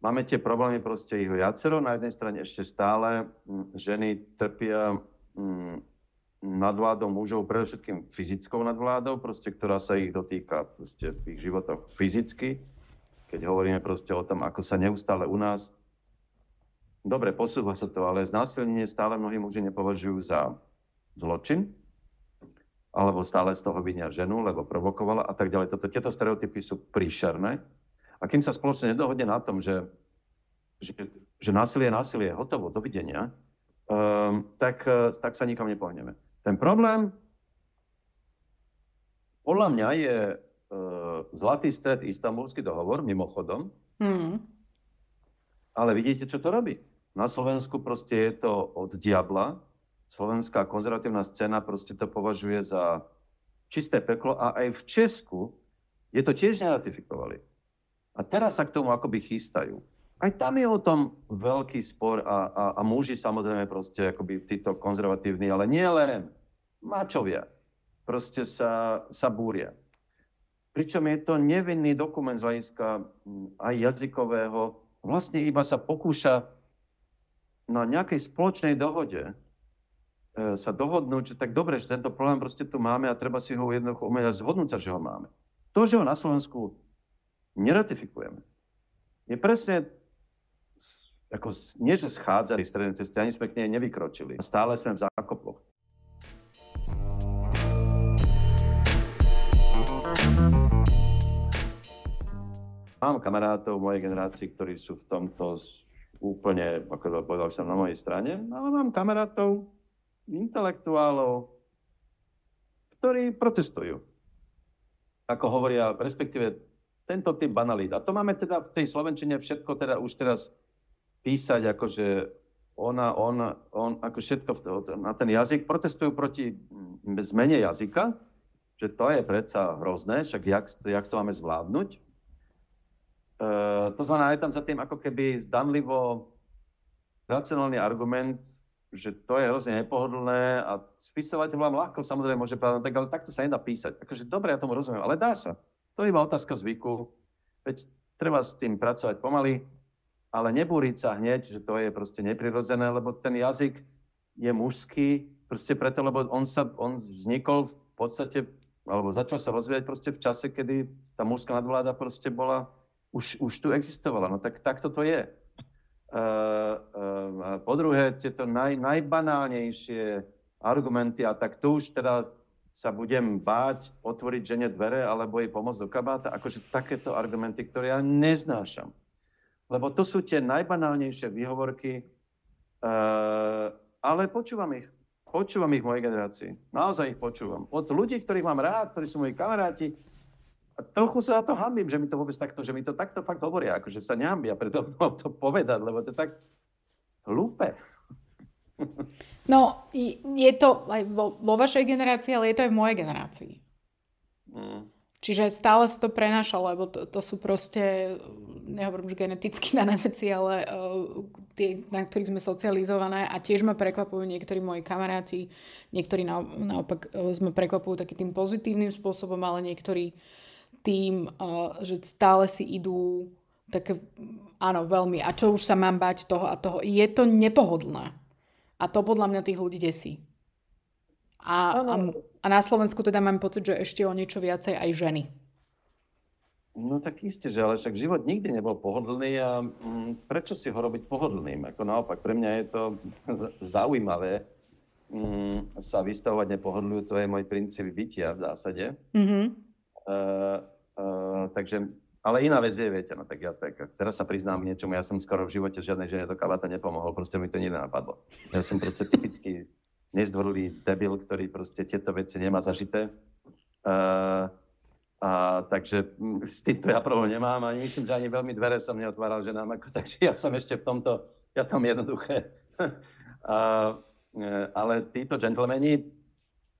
máme tie problémy proste ich viacero. Na jednej strane ešte stále mm, ženy trpia mm, nadvládou mužov, predovšetkým fyzickou nadvládou, proste, ktorá sa ich dotýka proste, v ich životoch fyzicky. Keď hovoríme proste o tom, ako sa neustále u nás Dobre, posúva sa to, ale znásilnenie stále mnohí muži nepovažujú za zločin, alebo stále z toho vinia ženu, lebo provokovala a tak ďalej. Toto, tieto stereotypy sú príšerné. A kým sa spoločne nedohodne na tom, že, že, že násilie je násilie, hotovo, dovidenia, um, tak, tak sa nikam nepohneme. Ten problém podľa mňa je uh, zlatý stred istambulský dohovor, mimochodom. Mm. Ale vidíte, čo to robí? Na Slovensku proste je to od diabla. Slovenská konzervatívna scéna proste to považuje za čisté peklo a aj v Česku je to tiež neratifikovali. A teraz sa k tomu akoby chystajú. Aj tam je o tom veľký spor a, a, a muži samozrejme proste akoby títo konzervatívni, ale nie len mačovia proste sa, sa búria. Pričom je to nevinný dokument z hľadiska aj jazykového. Vlastne iba sa pokúša na nejakej spoločnej dohode e, sa dohodnúť, že tak dobre, že tento problém proste tu máme a treba si ho jednoducho umieť a zhodnúť sa, že ho máme. To, že ho na Slovensku neratifikujeme, je presne ako, nie, že schádzali stredné cesty, ani sme k nej nevykročili. Stále sme v zákoploch. Mám kamarátov mojej generácii, ktorí sú v tomto úplne, ako povedal som, na mojej strane, ale mám kamarátov, intelektuálov, ktorí protestujú. Ako hovoria, respektíve tento typ banalít. A to máme teda v tej Slovenčine všetko teda už teraz písať, akože ona, on, on, ako všetko na ten jazyk. Protestujú proti zmene jazyka, že to je predsa hrozné, však jak, jak to máme zvládnuť. Uh, to znamená, je tam za tým ako keby zdanlivo racionálny argument, že to je hrozne nepohodlné a spisovateľ vám ľahko samozrejme môže povedať, tak ale takto sa nedá písať. Akože dobre, ja tomu rozumiem, ale dá sa. To je iba otázka zvyku. Veď treba s tým pracovať pomaly, ale nebúriť sa hneď, že to je proste neprirodzené, lebo ten jazyk je mužský, proste preto, lebo on, sa, on vznikol v podstate, alebo začal sa rozvíjať proste v čase, kedy tá mužská nadvláda proste bola už, už tu existovala. No tak takto to je. Uh, uh, po druhé, tieto naj, najbanálnejšie argumenty, a tak tu už teda sa budem báť otvoriť žene dvere alebo jej pomôcť do kabáta, akože takéto argumenty, ktoré ja neznášam. Lebo to sú tie najbanálnejšie výhovorky, uh, ale počúvam ich. Počúvam ich mojej generácii. Naozaj ich počúvam. Od ľudí, ktorých mám rád, ktorí sú moji kamaráti, a trochu sa na to hambím, že mi to vôbec takto, že mi to takto fakt hovoria, akože sa nehambia preto to povedať, lebo to je tak hlúpe. No, je to aj vo, vo vašej generácii, ale je to aj v mojej generácii. Mm. Čiže stále sa to prenáša, lebo to, to sú proste, nehovorím, že geneticky dané veci, ale uh, tie, na ktorých sme socializované a tiež ma prekvapujú niektorí moji kamaráti, niektorí na, naopak uh, sme prekvapujú takým tým pozitívnym spôsobom, ale niektorí tým, že stále si idú také, áno, veľmi, a čo už sa mám bať toho a toho. Je to nepohodlné. A to podľa mňa tých ľudí desí. A, a, a na Slovensku teda mám pocit, že ešte o niečo viacej aj ženy. No tak isté, že ale však život nikdy nebol pohodlný a mm, prečo si ho robiť pohodlným? Ako naopak, pre mňa je to zaujímavé mm, sa vystavovať nepohodliu, to je môj princíp bytia v zásade. Mm-hmm. Uh, Uh, takže Ale iná vec je, viete, no tak ja tak, teraz sa priznám k niečomu, ja som skoro v živote žiadnej žene do kabáta nepomohol, proste mi to nikdy napadlo. Ja som proste typický nezdvorlý debil, ktorý proste tieto veci nemá zažité. Uh, a takže mm, s týmto ja problém nemám a myslím, že ani veľmi dvere som neotváral ženám, ako, takže ja som ešte v tomto, ja tam jednoduché. a, e, ale títo džentlmeni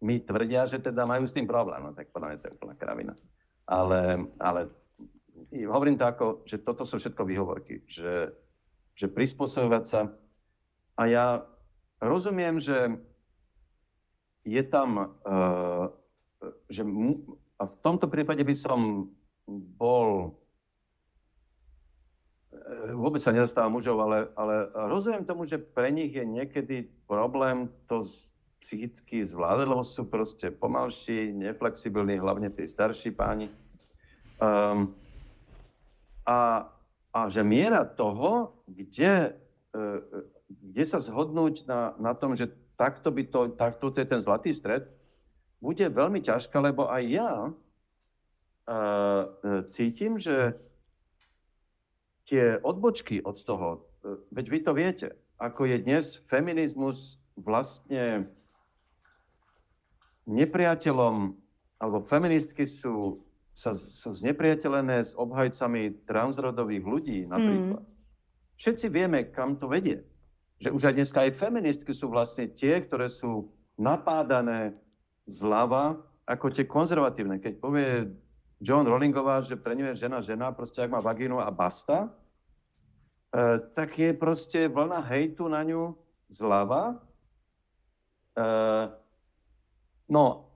mi tvrdia, že teda majú s tým problém, no tak podľa mňa to je úplná kravina. Ale, ale hovorím to ako, že toto sú všetko výhovorky, že, že prispôsobovať sa. A ja rozumiem, že je tam, uh, že mu, a v tomto prípade by som bol e, vôbec sa nezastávam mužov, ale, ale rozumiem tomu, že pre nich je niekedy problém to psychicky zvládať, lebo sú proste pomalší, neflexibilní, hlavne tí starší páni. Um, a, a že miera toho, kde, uh, kde sa zhodnúť na, na tom, že takto by to, takto to je ten zlatý stred, bude veľmi ťažká, lebo aj ja uh, cítim, že tie odbočky od toho, uh, veď vy to viete, ako je dnes feminizmus vlastne nepriateľom, alebo feministky sú, sa, sú znepriateľené s obhajcami transrodových ľudí napríklad. Mm. Všetci vieme, kam to vedie. Že už aj dneska aj feministky sú vlastne tie, ktoré sú napádané zľava ako tie konzervatívne. Keď povie John Rowlingová, že pre ňu je žena žena, proste ak má vagínu a basta, e, tak je proste vlna hejtu na ňu zľava. E, no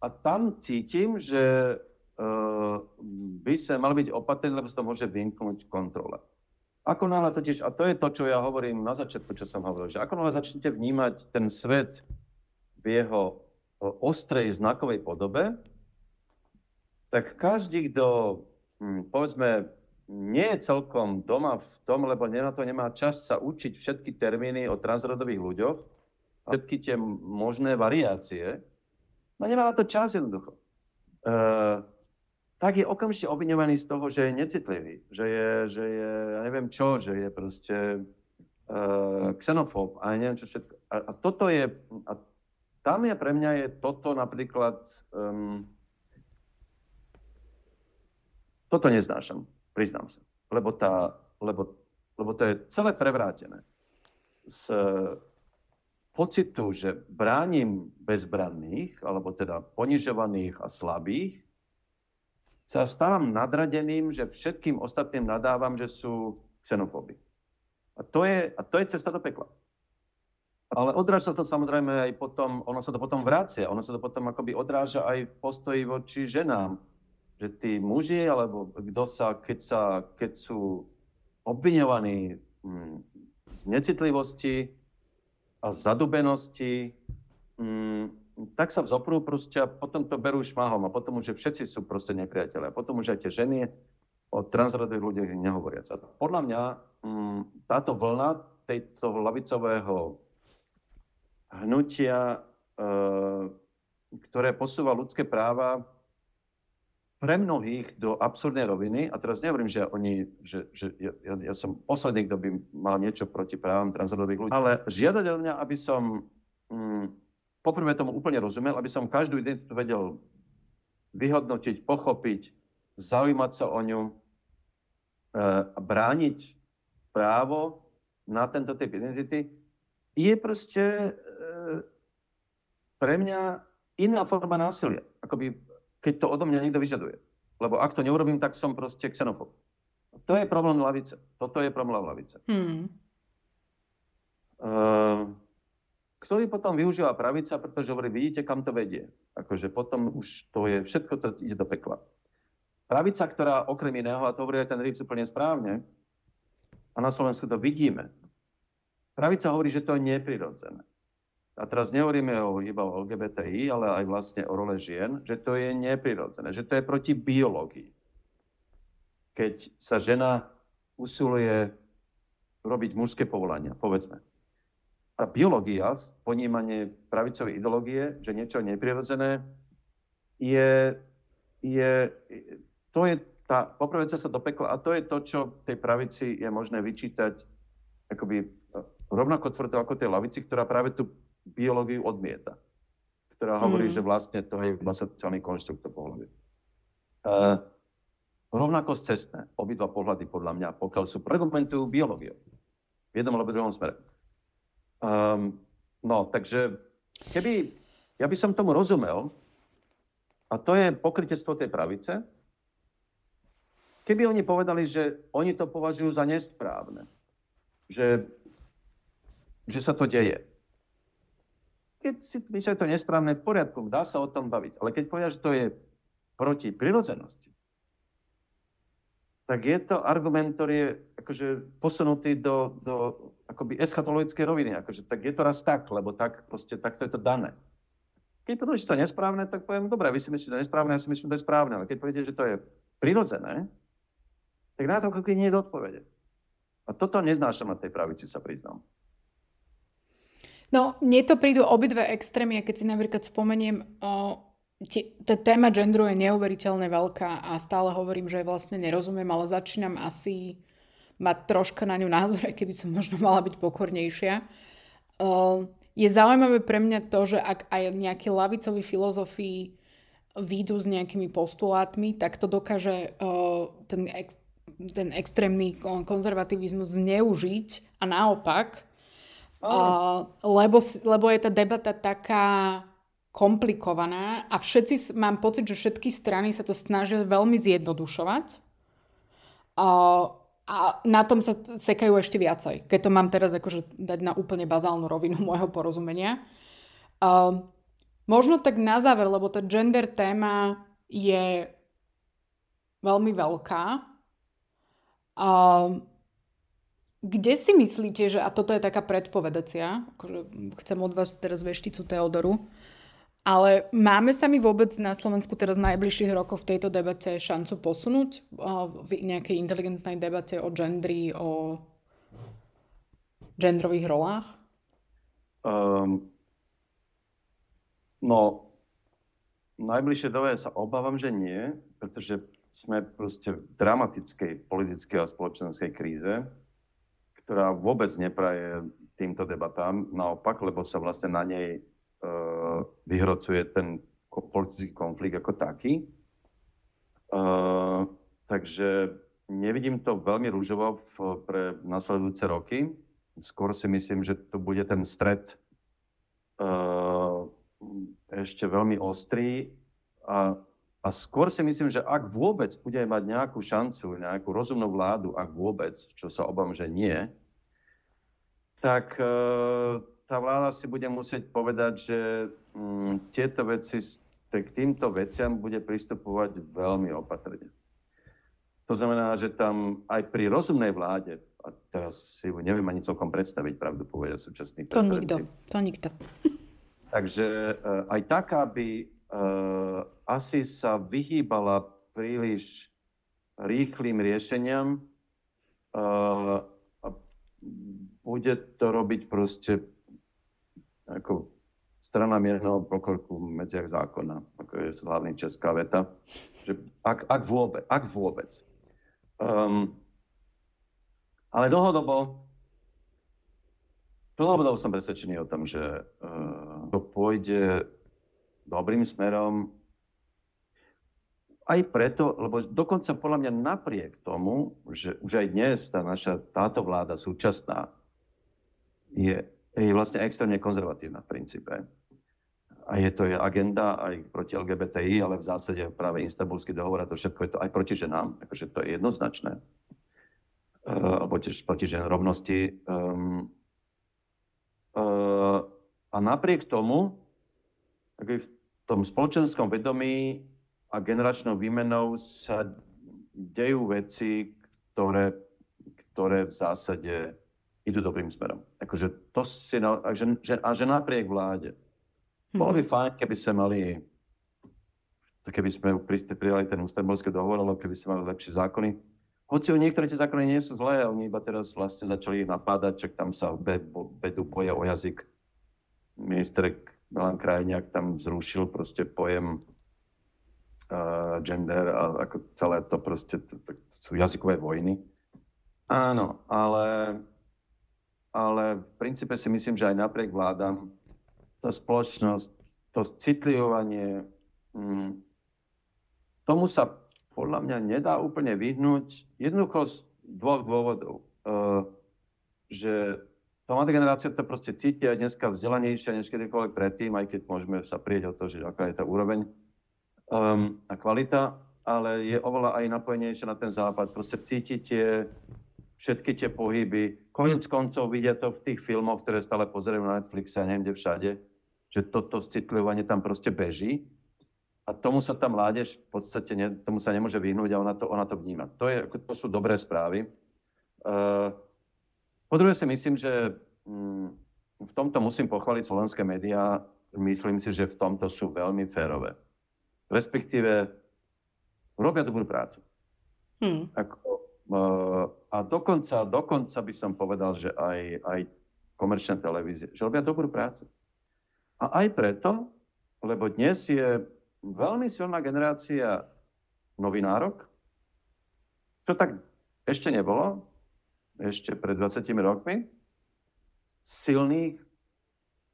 a tam cítim, že by sa mal byť opatrný, lebo sa to môže vymknúť kontrole. Ako náhle totiž, a to je to, čo ja hovorím na začiatku, čo som hovoril, že ako náhle začnete vnímať ten svet v jeho ostrej znakovej podobe, tak každý, kto, hm, povedzme, nie je celkom doma v tom, lebo na to nemá čas sa učiť všetky termíny o transrodových ľuďoch, všetky tie možné variácie, no nemá na to čas jednoducho. E, tak je okamžite obviňovaný z toho, že je necitlivý, že je, že je ja neviem čo, že je proste e, xenofób a neviem čo všetko. A, a toto je, a tam je pre mňa je toto napríklad... Um, toto neznášam, priznám sa. Lebo, tá, lebo, lebo to je celé prevrátené. Z pocitu, že bránim bezbranných, alebo teda ponižovaných a slabých, sa stávam nadradeným, že všetkým ostatným nadávam, že sú xenofóby. A to je, a to je cesta do pekla. Ale odráža sa to samozrejme aj potom, ono sa to potom vracia, ono sa to potom akoby odráža aj v postoji voči ženám. Že tí muži, alebo kto sa, keď, sa, keď sú obviňovaní hm, z necitlivosti a zadubenosti, hm, tak sa vzoprú proste a potom to berú šmahom a potom už všetci sú proste nepriateľe. A potom už aj tie ženy o transrodových ľuďach nehovoriac. Podľa mňa hm, táto vlna tejto lavicového hnutia, eh, ktoré posúva ľudské práva pre mnohých do absurdnej roviny. A teraz nehovorím, že oni, že, že ja, ja som posledný, kto by mal niečo proti právam transrodových ľudí, ale žiadať od mňa, aby som mm, poprvé tomu úplne rozumel, aby som každú identitu vedel vyhodnotiť, pochopiť, zaujímať sa o ňu, e, brániť právo na tento typ identity, je proste e, pre mňa iná forma násilia, akoby, keď to odo mňa niekto vyžaduje. Lebo ak to neurobím, tak som proste xenofób. To je problém lavice. Toto je problém lavice. Hmm. Uh, ktorý potom využíva pravica, pretože hovorí, vidíte, kam to vedie. Akože potom už to je, všetko to ide do pekla. Pravica, ktorá okrem iného, a to hovorí aj ten Reeves úplne správne, a na Slovensku to vidíme, Pravica hovorí, že to je neprirodzené. A teraz nehovoríme o, iba o LGBTI, ale aj vlastne o role žien, že to je neprirodzené, že to je proti biológii. Keď sa žena usiluje robiť mužské povolania, povedzme. A biológia ponímanie pravicovej ideológie, že niečo je neprirodzené, je, je, to je tá poprvé sa dopekla a to je to, čo tej pravici je možné vyčítať akoby rovnako tvrdo ako tej lavici, ktorá práve tú biológiu odmieta. Ktorá hovorí, mm. že vlastne to je vlastne celý konštrukt pohľadu. Uh, rovnako cestné, obidva pohľady podľa mňa, pokiaľ sú argumentujú biológiou. V jednom alebo druhom smere. Um, no, takže keby, ja by som tomu rozumel, a to je pokrytectvo tej pravice, Keby oni povedali, že oni to považujú za nesprávne, že, že sa to deje. Keď si myslíte, že to je nesprávne, v poriadku, dá sa o tom baviť. Ale keď povedia, že to je proti prirodzenosti, tak je to argument, ktorý je akože posunutý do, do akoby eschatologickej roviny. Akože, tak je to raz tak, lebo tak, proste, takto je to dané. Keď poviete, že to je nesprávne, tak poviem, dobre, vy si myslíte, že to je nesprávne, ja si myslím, že to je správne. Ale keď poviete, že to je prirodzené, tak na to ako keď nie je odpovede. A toto neznášam na tej pravici, sa priznám. No, mne to prídu obidve extrémy, keď si napríklad spomeniem, o, tá téma genderu je neuveriteľne veľká a stále hovorím, že vlastne nerozumiem, ale začínam asi mať troška na ňu názor, aj keby som možno mala byť pokornejšia. O, je zaujímavé pre mňa to, že ak aj nejaké lavicoví filozofii výjdu s nejakými postulátmi, tak to dokáže o, ten ex, ten extrémny konzervativizmus zneužiť a naopak, oh. lebo, lebo je tá debata taká komplikovaná a všetci, mám pocit, že všetky strany sa to snažia veľmi zjednodušovať uh, a na tom sa sekajú ešte viacej, keď to mám teraz akože dať na úplne bazálnu rovinu môjho porozumenia. Uh, možno tak na záver, lebo tá gender téma je veľmi veľká Um, kde si myslíte, že, a toto je taká predpovedacia, akože chcem od vás teraz vešticu Teodoru, ale máme sa mi vôbec na Slovensku teraz najbližších rokoch v tejto debate šancu posunúť v nejakej inteligentnej debate o gendri, o genderových rolách? Um, no, v najbližšej dobe sa obávam, že nie, pretože sme proste v dramatickej politickej a spoločenskej kríze, ktorá vôbec nepraje týmto debatám, naopak, lebo sa vlastne na nej uh, vyhrocuje ten politický konflikt ako taký. Uh, takže nevidím to veľmi rúžovo v, pre nasledujúce roky. Skôr si myslím, že to bude ten stred uh, ešte veľmi ostrý a a skôr si myslím, že ak vôbec bude mať nejakú šancu, nejakú rozumnú vládu, ak vôbec, čo sa obávam, že nie, tak e, tá vláda si bude musieť povedať, že tieto veci, k týmto veciam bude pristupovať veľmi opatrne. To znamená, že tam aj pri rozumnej vláde, a teraz si neviem ani celkom predstaviť, pravdu povedať, súčasný To nikto, to nikto. Takže e, aj taká by uh, asi sa vyhýbala príliš rýchlým riešeniam a bude to robiť proste ako strana mierneho pokroku medziach zákona, ako je hlavný česká veta. Že ak, ak vôbec, ak vôbec. Um, ale dlhodobo, dlhodobo som presvedčený o tom, že uh, to pôjde dobrým smerom. Aj preto, lebo dokonca podľa mňa napriek tomu, že už aj dnes tá naša, táto vláda súčasná je, je vlastne extrémne konzervatívna v princípe. A je to agenda aj proti LGBTI, ale v zásade práve Istanbulský dohovor a to všetko je to aj proti ženám, takže to je jednoznačné. Uh, alebo tiež proti žen rovnosti. Um, uh, a napriek tomu, v tom spoločenskom vedomí a generačnou výmenou sa dejú veci, ktoré, ktoré v zásade idú dobrým smerom. Akože to si, na, a, že, a že napriek vláde. Bolo by fajn, keby sme mali keby sme prijali ten ústavbolský dohovor, alebo keby sme mali lepšie zákony. Hoci niektoré tie zákony nie sú zlé, oni iba teraz vlastne začali napádať, čak tam sa vedú boje o jazyk. Minister Milan Krajniak tam zrušil proste pojem uh, gender a ako celé to proste, to, to, to sú jazykové vojny. Áno, ale, ale v princípe si myslím, že aj napriek vládam tá spoločnosť, to citlivovanie, mm, tomu sa podľa mňa nedá úplne vyhnúť jednoducho z dvoch dôvodov. Uh, že tá mladá generácia to proste cíti aj dneska vzdelanejšia než kedykoľvek predtým, aj keď môžeme sa prieť o to, že aká je tá úroveň um, a kvalita, ale je oveľa aj napojenejšia na ten západ. Proste cítite všetky tie pohyby. Konec koncov vidia to v tých filmoch, ktoré stále pozerajú na Netflixe a neviem kde všade, že toto citlivovanie tam proste beží. A tomu sa tá mládež v podstate, ne, tomu sa nemôže vyhnúť a ona to, ona to vníma. To, je, to sú dobré správy. Uh, po druhé si myslím, že mm, v tomto musím pochváliť slovenské médiá. Myslím si, že v tomto sú veľmi férové. Respektíve robia dobrú prácu. Hmm. Ako, a dokonca, dokonca by som povedal, že aj, aj komerčné televízie, že robia dobrú prácu. A aj preto, lebo dnes je veľmi silná generácia novinárok, čo tak ešte nebolo, ešte pred 20 rokmi, silných,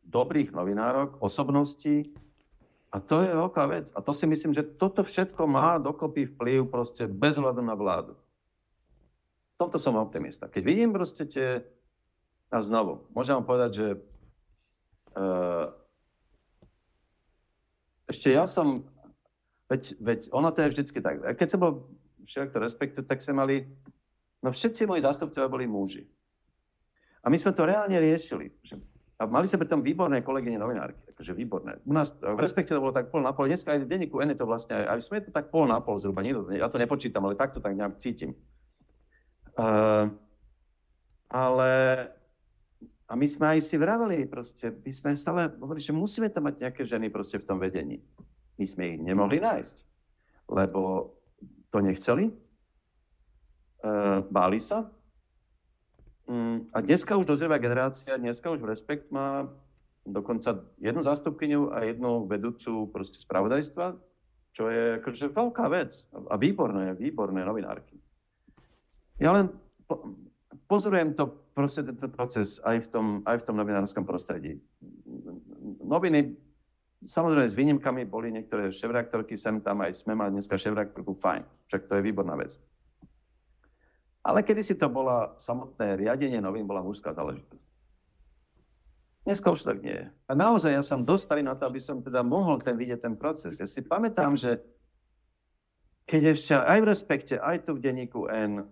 dobrých novinárok, osobností. A to je veľká vec. A to si myslím, že toto všetko má dokopy vplyv proste bez hľadu na vládu. V tomto som optimista. Keď vidím proste tie... A znovu, môžem vám povedať, že uh, ešte ja som... Veď, veď ono to je vždycky tak. Keď som bol všetko to respektu, tak sme mali No všetci moji zástupcovia boli muži. A my sme to reálne riešili. Že, a mali sme pritom výborné kolegyne novinárky, akože výborné. U nás v respekte to bolo tak pol na pol. Dneska aj v denníku N je to vlastne, aj sme to tak pol na pol zhruba. Niekto, ja to nepočítam, ale takto tak nejak cítim. Uh, ale a my sme aj si vraveli proste, my sme stále hovorili, že musíme tam mať nejaké ženy proste v tom vedení. My sme ich nemohli nájsť, lebo to nechceli, Uh, báli sa. Um, a dneska už dozrievá generácia, dneska už Respekt má dokonca jednu zástupkyňu a jednu vedúcu proste spravodajstva, čo je akože veľká vec a výborné, výborné novinárky. Ja len po, pozorujem to proste tento proces aj v tom, aj v tom novinárskom prostredí. Noviny, samozrejme s výnimkami, boli niektoré šéf-reaktorky sem tam, aj sme mali dneska šéf-reaktorku, fajn, však to je výborná vec. Ale kedy si to bola samotné riadenie novín, bola mužská záležitosť. Dneska už tak nie je. A naozaj ja som dostali na to, aby som teda mohol ten vidieť ten proces. Ja si pamätám, že keď ešte aj v Respekte, aj tu v denníku N, e,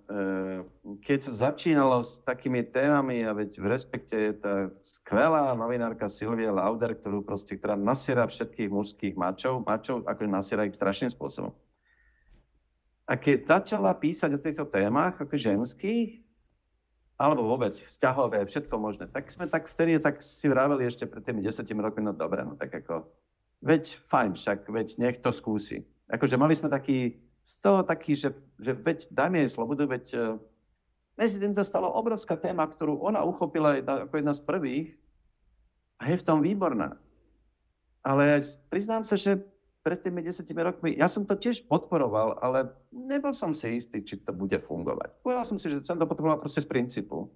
keď sa začínalo s takými témami, a veď v Respekte je tá skvelá novinárka Silvia Lauder, ktorú proste, ktorá nasiera všetkých mužských mačov, mačov, ako nasiera ich strašným spôsobom. A keď začala písať o týchto témach, ako ženských, alebo vôbec vzťahové, všetko možné, tak sme tak vtedy tak si vraveli ešte pred tými desetimi rokmi, no dobre, no tak ako, veď fajn, však veď nech to skúsi. Akože mali sme taký, z toho taký, že, že veď dajme jej slobodu, veď uh, medzi tým to stalo obrovská téma, ktorú ona uchopila ako jedna z prvých a je v tom výborná. Ale priznám sa, že pred tými desetimi rokmi, ja som to tiež podporoval, ale nebol som si istý, či to bude fungovať. Povedal som si, že som to podporoval proste z princípu.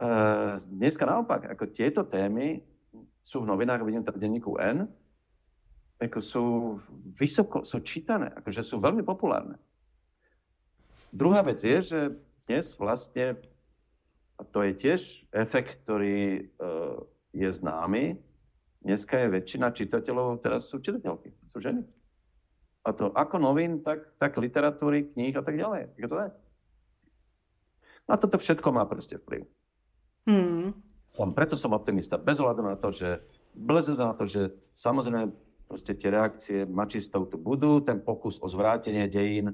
Uh, dneska naopak, ako tieto témy sú v novinách, vidím to v denníku N, ako sú vysoko, sú čítané, akože sú veľmi populárne. Druhá vec je, že dnes vlastne, a to je tiež efekt, ktorý uh, je známy, Dneska je väčšina čitateľov, teraz sú čitateľky, sú ženy. A to ako novín, tak, tak literatúry, kníh a tak ďalej. Je to je. No a toto všetko má proste vplyv. Hmm. Preto som optimista. Bez hľadu na to, že bez na to, že samozrejme proste tie reakcie mačistov tu budú, ten pokus o zvrátenie dejín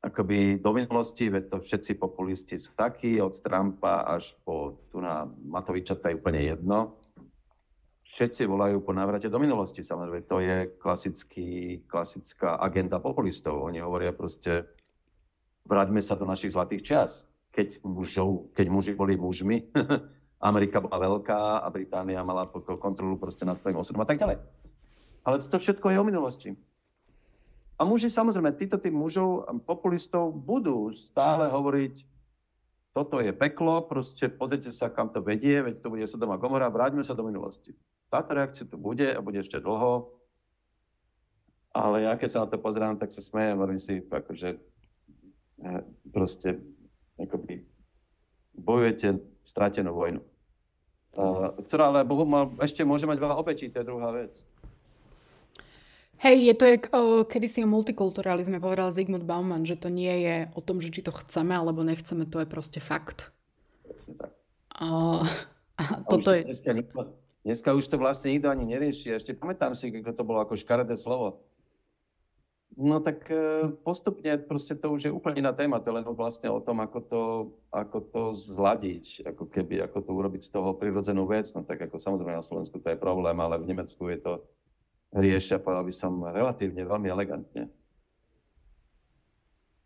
akoby do minulosti, veď to všetci populisti sú takí, od Trumpa až po tu na Matoviča, to je úplne jedno všetci volajú po návrate do minulosti, samozrejme. To je klasický, klasická agenda populistov. Oni hovoria proste, vráťme sa do našich zlatých čias. Keď, mužov, keď muži boli mužmi, Amerika bola veľká a Británia mala kontrolu proste nad svojím osudom a tak ďalej. Ale toto všetko je o minulosti. A muži, samozrejme, títo tým mužov, populistov budú stále hovoriť, toto je peklo, proste pozrite sa, kam to vedie, veď to bude Sodoma Gomora, vráťme sa do minulosti. Táto reakcia tu bude a bude ešte dlho, ale ja keď sa na to pozerám, tak sa smejem, hovorím si, akože eh, proste akoby bojujete stratenú vojnu. Uh, ktorá ale bohu ešte môže mať veľa obečí, to je druhá vec. Hej, je to jak o, kedy si o multikulturalizme povedal Zygmunt Bauman, že to nie je o tom, že či to chceme alebo nechceme, to je proste fakt. Presne tak. A, a toto je... Dneska, dneska už to vlastne nikto ani nerieši. Ešte pamätám si, ako to bolo ako škaredé slovo. No tak e, postupne proste to už je úplne iná téma, to je len vlastne o tom, ako to, ako to zladiť, ako keby, ako to urobiť z toho prirodzenú vec. No tak ako samozrejme na Slovensku to je problém, ale v Nemecku je to riešia, povedal by som, relatívne veľmi elegantne.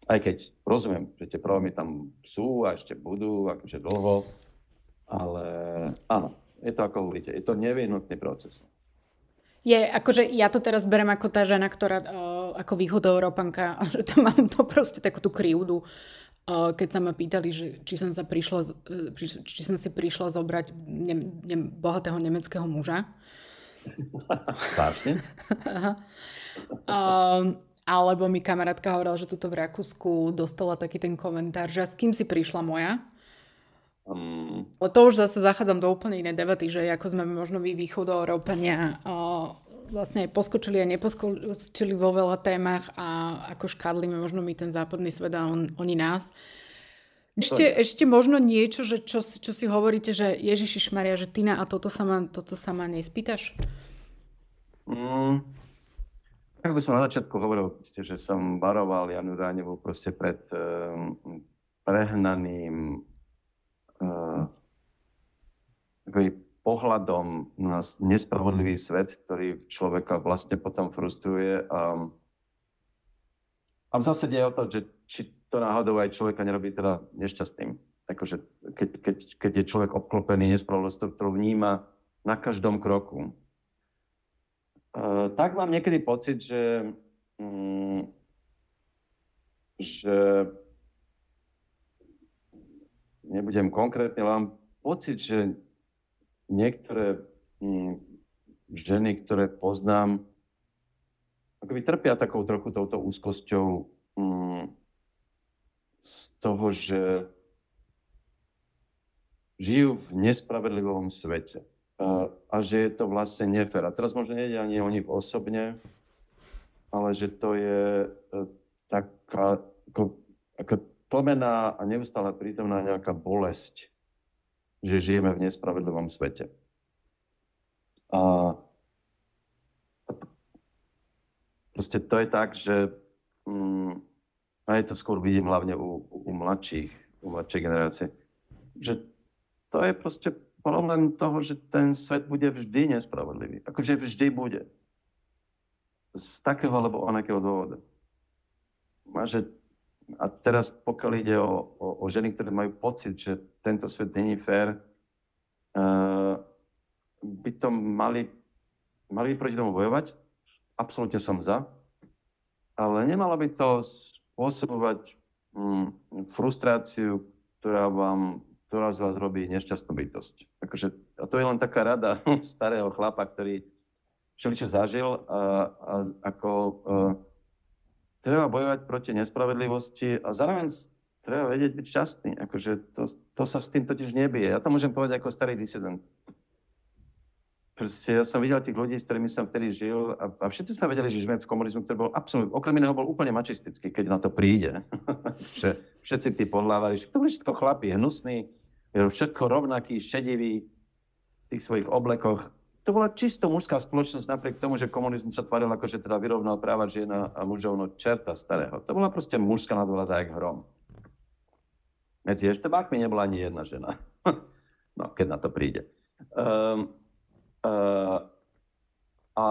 Aj keď rozumiem, že tie problémy tam sú a ešte budú, akože dlho, ale áno, je to ako hovoríte, je to nevyhnutný proces. Je, akože ja to teraz berem ako tá žena, ktorá uh, ako východoeurópanka, že tam mám to proste takú tú krivdu, uh, keď sa ma pýtali, že či som sa prišla, či, či som si prišla zobrať ne, ne, bohatého nemeckého muža. Vážne? um, alebo mi kamarátka hovorila, že tuto v Rakúsku dostala taký ten komentár, že s kým si prišla moja? Um... to už zase zachádzam do úplne inej debaty, že ako sme možno vy východoeurópania uh, vlastne poskočili a neposkočili vo veľa témach a ako škádlime možno my ten západný svet a on, oni nás. Ešte, ešte možno niečo, že čo, čo si hovoríte, že Ježiši Šmaria, že Tina a toto sa ma, toto sa ma nespýtaš? Mm, ako som na začiatku hovoril, že som varoval Janu Ráňovú proste pred um, prehnaným uh, pohľadom na nespravodlivý svet, ktorý človeka vlastne potom frustruje. A, a v zásade je o to, že či to náhodou aj človeka nerobí teda nešťastným. Akože keď, keď, keď je človek obklopený nespravodlivosťou, ktorú vníma na každom kroku. Uh, tak mám niekedy pocit, že, um, že nebudem konkrétne, ale mám pocit, že niektoré um, ženy, ktoré poznám, akoby trpia takou trochu touto úzkosťou z toho, že žijú v nespravedlivom svete a, a že je to vlastne nefér. A teraz možno nejde ani o nich osobne, ale že to je e, taká ako, ako tlmená a neustále prítomná nejaká bolesť, že žijeme v nespravedlivom svete. A proste to je tak, že mm, a je to skôr vidím hlavne u, u mladších, u mladšej generácie, že to je proste problém toho, že ten svet bude vždy nespravodlivý. Akože vždy bude. Z takého alebo onakého dôvodu. A, že, a teraz pokiaľ ide o, o, o ženy, ktoré majú pocit, že tento svet není fér, uh, by to mali, mali proti tomu bojovať. Absolútne som za. Ale nemalo by to spôsobovať mm, frustráciu, ktorá, vám, ktorá z vás robí nešťastnú bytosť. Akože, a to je len taká rada starého chlapa, ktorý všeličo zažil a, a ako a, treba bojovať proti nespravedlivosti a zároveň treba vedieť byť šťastný. Akože to, to sa s tým totiž nebije. Ja to môžem povedať ako starý disident. Proste ja som videl tých ľudí, s ktorými som vtedy žil a, a všetci sme vedeli, že žijeme v komunizmu, ktorý bol absolútne, okrem iného bol úplne mačistický, keď na to príde. že všetci tí podlávari, to boli všetko chlapí, hnusní, všetko rovnaký, šedivý v tých svojich oblekoch. To bola čisto mužská spoločnosť napriek tomu, že komunizmus sa tvaril ako, že teda vyrovnal práva žien a mužov, no čerta starého. To bola proste mužská nadvláda jak hrom. Medzi eštebákmi nebola ani jedna žena. no, keď na to príde. Um, Uh, a,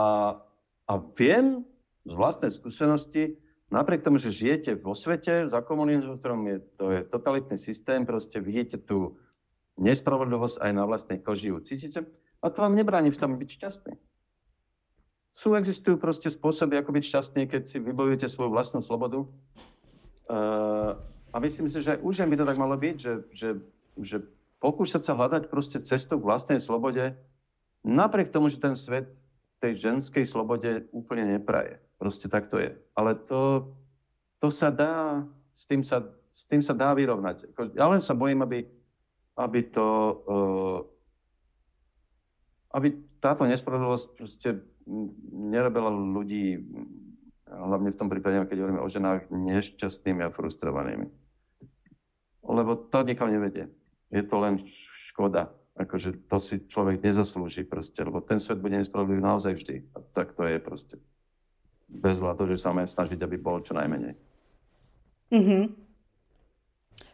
a viem z vlastnej skúsenosti, napriek tomu, že žijete vo svete, za komunizmu, v ktorom je, to je totalitný systém, proste vidíte tú nespravodlivosť aj na vlastnej koži ju cítite, a to vám nebráni v tom byť šťastný. sú, existujú proste spôsoby, ako byť šťastný, keď si vybojujete svoju vlastnú slobodu. Uh, a myslím si, že už by to tak malo byť, že, že, že pokúšať sa hľadať proste cestu k vlastnej slobode, napriek tomu, že ten svet tej ženskej slobode úplne nepraje. Proste tak to je. Ale to, to sa dá, s tým sa, s tým sa dá vyrovnať. Ja len sa bojím, aby, aby to, uh, aby táto nespravodlivosť proste nerobila ľudí, hlavne v tom prípade, keď hovoríme o ženách, nešťastnými a frustrovanými. Lebo to nikam nevedie. Je to len škoda. Akože to si človek nezaslúži proste, lebo ten svet bude nespravodlivý naozaj vždy. A tak to je proste. Bez to, že sa máme snažiť, aby bolo čo najmenej. Mm-hmm.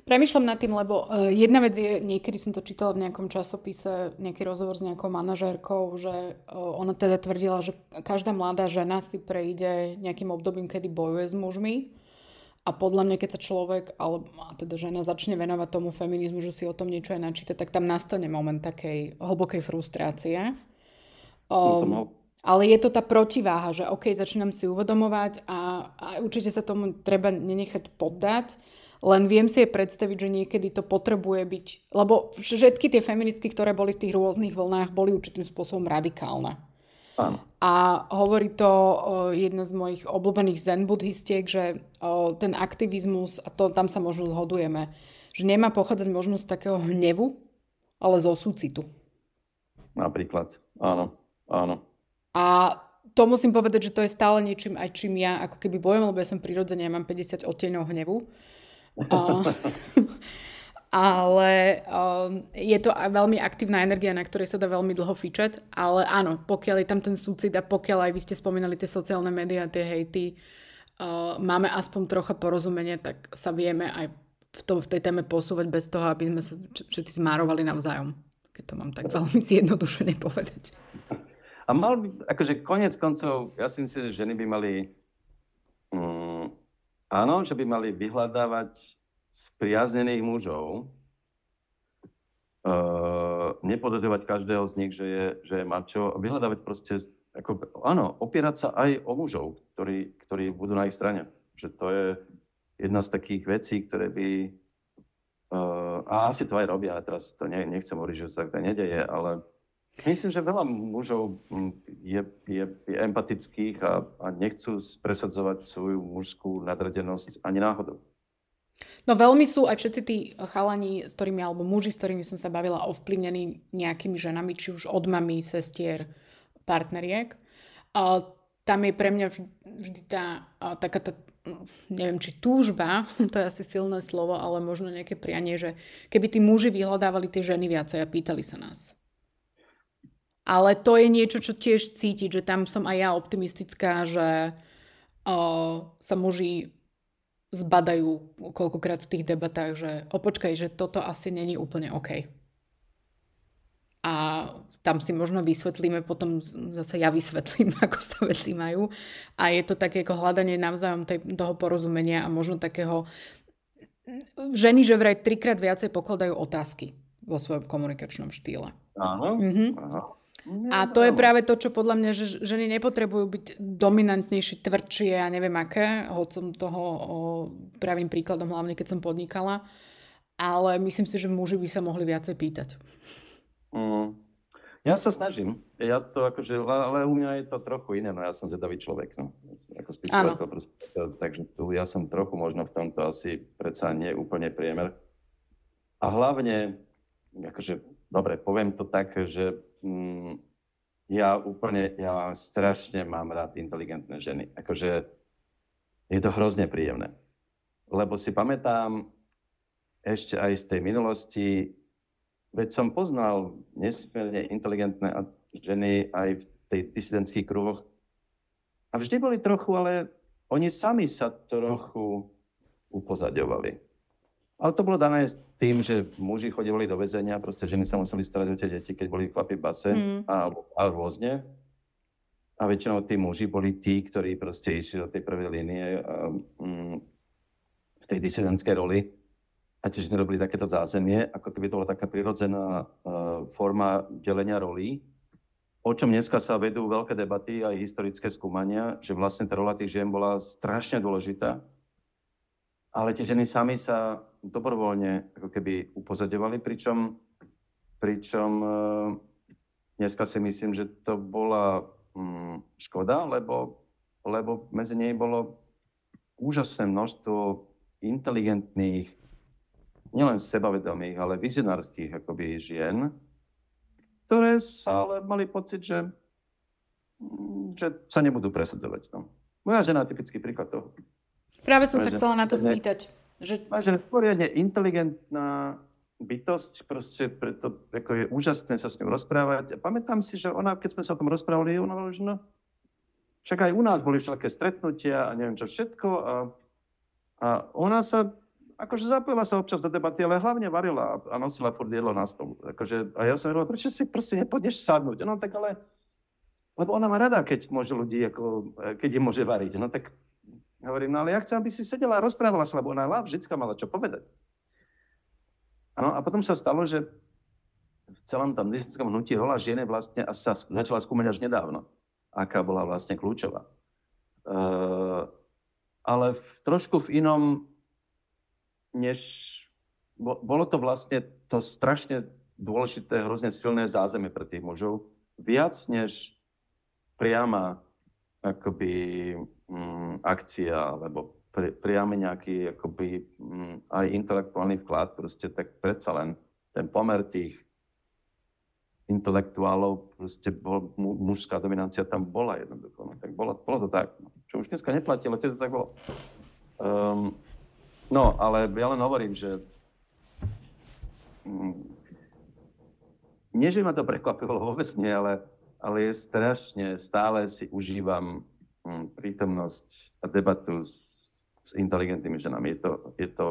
Premýšľam nad tým, lebo uh, jedna vec je, niekedy som to čítala v nejakom časopise, nejaký rozhovor s nejakou manažérkou, že uh, ona teda tvrdila, že každá mladá žena si prejde nejakým obdobím, kedy bojuje s mužmi. A podľa mňa, keď sa človek, alebo teda žena začne venovať tomu feminizmu, že si o tom niečo aj načíta, tak tam nastane moment takej hlbokej frustrácie. Um, ale je to tá protiváha, že OK, začínam si uvedomovať a, a určite sa tomu treba nenechať poddať len viem si je predstaviť, že niekedy to potrebuje byť, lebo všetky tie feministky, ktoré boli v tých rôznych vlnách, boli určitým spôsobom radikálne. Áno. A hovorí to jedna z mojich obľúbených zen buddhistiek, že ten aktivizmus, a to tam sa možno zhodujeme, že nemá pochádzať možno z takého hnevu, ale zo súcitu. Napríklad, áno, áno. A to musím povedať, že to je stále niečím aj čím ja ako keby bojem, lebo ja som prirodzene, ja mám 50 odtieňov hnevu ale um, je to veľmi aktívna energia, na ktorej sa dá veľmi dlho fičať, ale áno, pokiaľ je tam ten súcit a pokiaľ aj vy ste spomínali tie sociálne médiá, tie hejty, uh, máme aspoň trocha porozumenie, tak sa vieme aj v, to, v tej téme posúvať bez toho, aby sme sa všetci zmárovali navzájom. Keď to mám tak veľmi zjednodušene povedať. A mal by, akože konec koncov, ja si myslím, že ženy by mali um, Áno, že by mali vyhľadávať spriaznených mužov, uh, nepodozrievať každého z nich, že je, že je mačo, vyhľadávať proste, ako, áno, opierať sa aj o mužov, ktorí, ktorí budú na ich strane. Že to je jedna z takých vecí, ktoré by, uh, a asi to aj robia, teraz to ne, nechcem hovoriť, že sa tak nedeje, ale Myslím, že veľa mužov mm, je, je, je empatických a, a nechcú presadzovať svoju mužskú nadradenosť ani náhodou. No veľmi sú aj všetci tí chalani, s ktorými, alebo muži, s ktorými som sa bavila, ovplyvnení nejakými ženami, či už od mami, sestier, partneriek. A tam je pre mňa vždy tá taká tá, neviem, či túžba, to je asi silné slovo, ale možno nejaké prianie, že keby tí muži vyhľadávali tie ženy viacej a pýtali sa nás ale to je niečo, čo tiež cítiť, že tam som aj ja optimistická, že o, sa muži zbadajú koľkokrát v tých debatách, že opočkaj, že toto asi není úplne OK. A tam si možno vysvetlíme, potom zase ja vysvetlím, ako sa veci majú. A je to také ako hľadanie navzájom tej, toho porozumenia a možno takého... Ženy, že vraj trikrát viacej pokladajú otázky vo svojom komunikačnom štýle. Áno. Mhm. Áno. A to je práve to, čo podľa mňa, že ženy nepotrebujú byť dominantnejšie, tvrdšie a neviem aké, hoď som toho o, pravým príkladom, hlavne keď som podnikala. Ale myslím si, že muži by sa mohli viacej pýtať. Mm. Ja sa snažím. Ja to akože, ale u mňa je to trochu iné, no ja som zvedavý človek, no. Ako spisovateľ, takže tu ja som trochu možno v tomto asi predsa nie úplne priemer. A hlavne, akože, dobre, poviem to tak, že mm, ja úplne, ja strašne mám rád inteligentné ženy. Akože je to hrozne príjemné. Lebo si pamätám ešte aj z tej minulosti, veď som poznal nesmierne inteligentné ženy aj v tej disidentských kruhoch. A vždy boli trochu, ale oni sami sa trochu upozaďovali. Ale to bolo dané tým, že muži chodili do väzenia, proste ženy sa museli starať o tie deti, keď boli chlapi v base mm. a, a rôzne. A väčšinou tí muži boli tí, ktorí proste išli do tej prvej línie a, mm, v tej disidentskej roli. A tiež nerobili takéto zázemie, ako keby to bola taká prirodzená uh, forma delenia rolí. o čom dneska sa vedú veľké debaty aj historické skúmania, že vlastne tá rola tých žien bola strašne dôležitá, ale tie ženy sami sa dobrovoľne ako keby upozadovali, pričom, pričom e, dneska si myslím, že to bola mm, škoda, lebo, lebo medzi nej bolo úžasné množstvo inteligentných, nielen sebavedomých, ale vizionárských akoby žien, ktoré sa ale mali pocit, že, mm, že sa nebudú presadzovať. No. Moja žena je typický príklad toho. Práve som Moja sa chcela na to spýtať. Že... Je poriadne inteligentná bytosť, proste preto ako je úžasné sa s ňou rozprávať. A pamätám si, že ona, keď sme sa o tom rozprávali, ona hovorila, že no, však aj u nás boli všelijaké stretnutia a neviem čo všetko. A, a ona sa akože zapojila sa občas do debaty, ale hlavne varila a nosila furt jedlo na stôl. Akože, a ja som hovoril, prečo si proste nepôjdeš sadnúť? No tak ale, lebo ona má rada, keď môže ľudí, ako, keď im môže variť. No tak hovorím, no ale ja chcem, aby si sedela a rozprávala sa, lebo ona vždy mala čo povedať. Ano, a potom sa stalo, že v celom tom dizidenskom hnutí rola ženy vlastne sa začala skúmať až nedávno, aká bola vlastne kľúčová. Uh, ale v, trošku v inom než bolo to vlastne to strašne dôležité, hrozne silné zázemie pre tých mužov. Viac než priama akoby mm, akcia, alebo pri, priame nejaký akoby mm, aj intelektuálny vklad, proste tak predsa len ten pomer tých intelektuálov, proste bol, mužská dominancia tam bola jednoducho. No, tak bolo, bolo to tak. No. Čo už dneska neplatí, ale to tak bolo. Um, No, ale ja len hovorím, že mm, nie, že ma to prekvapilo vôbec nie, ale, ale je strašne, stále si užívam prítomnosť a debatu s, s inteligentnými ženami. Je to, je to,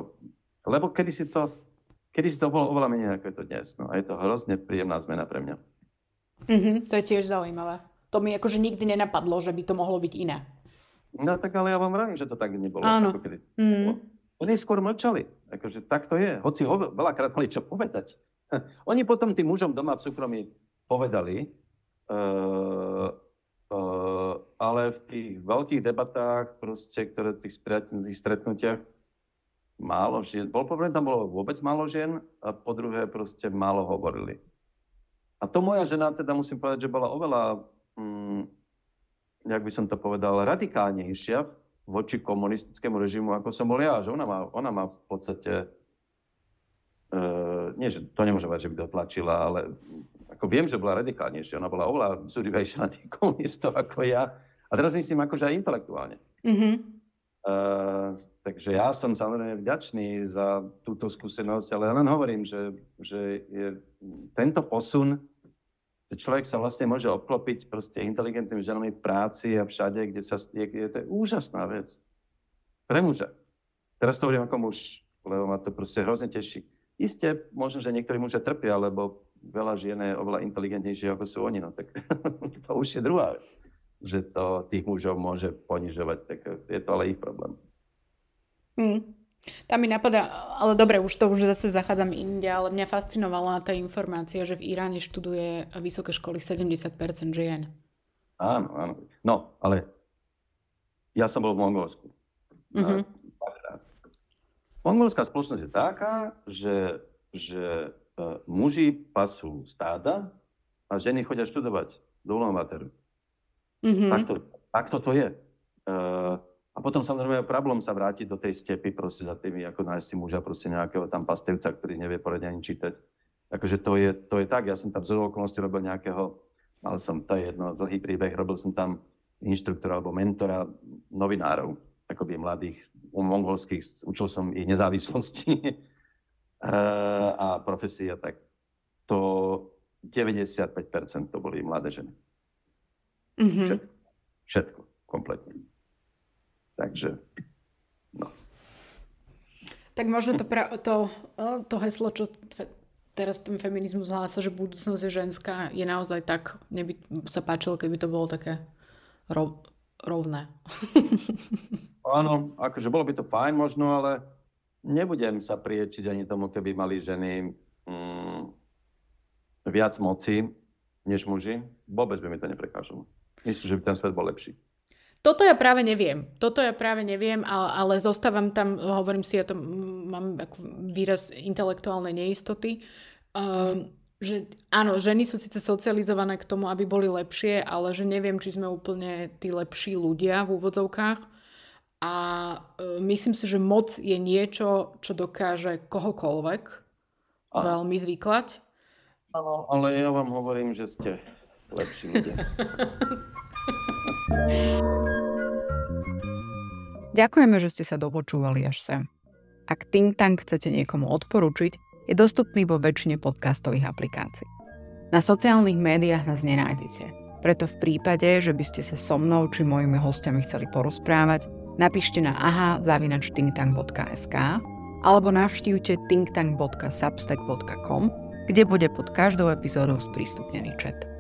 lebo kedy si to, kedy si to bolo oveľa menej, ako je to dnes. No, a je to hrozne príjemná zmena pre mňa. Mm-hmm, to je tiež zaujímavé. To mi akože nikdy nenapadlo, že by to mohlo byť iné. No tak ale ja vám vravím, že to tak nebolo. Áno. Ako kedy mm-hmm. Oni skôr mlčali. Akože tak to je. Hoci ho veľakrát mali čo povedať. Oni potom tým mužom doma v súkromí povedali, uh, uh, ale v tých veľkých debatách, proste, ktoré v tých, tých stretnutiach, málo žien, bol povedané, tam bolo vôbec málo žien a po druhé proste málo hovorili. A to moja žena, teda musím povedať, že bola oveľa, mm, jak by som to povedal, radikálnejšia voči komunistickému režimu, ako som bol ja. Že ona má, ona má v podstate, e, nie, že to nemôže mať, že by dotlačila, ale ako viem, že bola radikálnejšia. Ona bola oveľa zúrivejšia na tých komunistov ako ja. A teraz myslím akože aj intelektuálne. Mm-hmm. E, takže ja som samozrejme vďačný za túto skúsenosť, ale len hovorím, že, že je tento posun že človek sa vlastne môže obklopiť proste inteligentnými ženami v práci a všade, kde sa je, je, to je úžasná vec. Pre muža. Teraz to hovorím ako muž, lebo ma to proste hrozne teší. Isté, možno, že niektorí mužia trpia, lebo veľa žien je oveľa inteligentnejšie, ako sú oni, no tak to už je druhá vec. Že to tých mužov môže ponižovať, tak je to ale ich problém. Mm. Tam mi napadá, ale dobre, už to už zase zachádzam inde, ale mňa fascinovala tá informácia, že v Iráne študuje vysoké školy 70% žien. Áno, áno. No, ale ja som bol v Mongolsku. Mm-hmm. Mongolská spoločnosť je taká, že, že muži pasú stáda a ženy chodia študovať do Ulaanbaateru. Mm-hmm. Takto, takto to je. Uh, a potom samozrejme problém sa vrátiť do tej stepy proste za tými, ako nájsť si muža proste nejakého tam pastevca, ktorý nevie poriadne ani čítať. Takže to je, to je tak, ja som tam z okolnosti robil nejakého, mal som, to je jedno, dlhý príbeh, robil som tam inštruktora alebo mentora novinárov, akoby mladých, mongolských, učil som ich nezávislosti a profesia, tak to 95% to boli mladé ženy. Mm-hmm. Všetko, všetko, kompletne. Takže, no. Tak možno to, pra- to, to heslo, čo teraz ten feminizmus hlása, že budúcnosť je ženská, je naozaj tak, neby sa páčilo, keby to bolo také rov, rovné. Áno, akože bolo by to fajn možno, ale nebudem sa priečiť ani tomu, keby mali ženy mm, viac moci. než muži, vôbec by mi to neprekážalo. Myslím, že by ten svet bol lepší. Toto ja práve neviem. Toto ja práve neviem, ale, ale zostávam tam, hovorím si, ja to mám výraz intelektuálnej neistoty, um, že áno, ženy sú síce socializované k tomu, aby boli lepšie, ale že neviem, či sme úplne tí lepší ľudia v úvodzovkách. A uh, myslím si, že moc je niečo, čo dokáže kohokoľvek a. veľmi zvyklať. Áno, ale ja vám hovorím, že ste lepší ľudia. Ďakujeme, že ste sa dopočúvali až sem. Ak Think Tank chcete niekomu odporučiť, je dostupný vo väčšine podcastových aplikácií. Na sociálnych médiách nás nenájdete, preto v prípade, že by ste sa so mnou či mojimi hostiami chceli porozprávať, napíšte na aha.thinktank.sk alebo navštívte thinktank.substack.com, kde bude pod každou epizódou sprístupnený chat.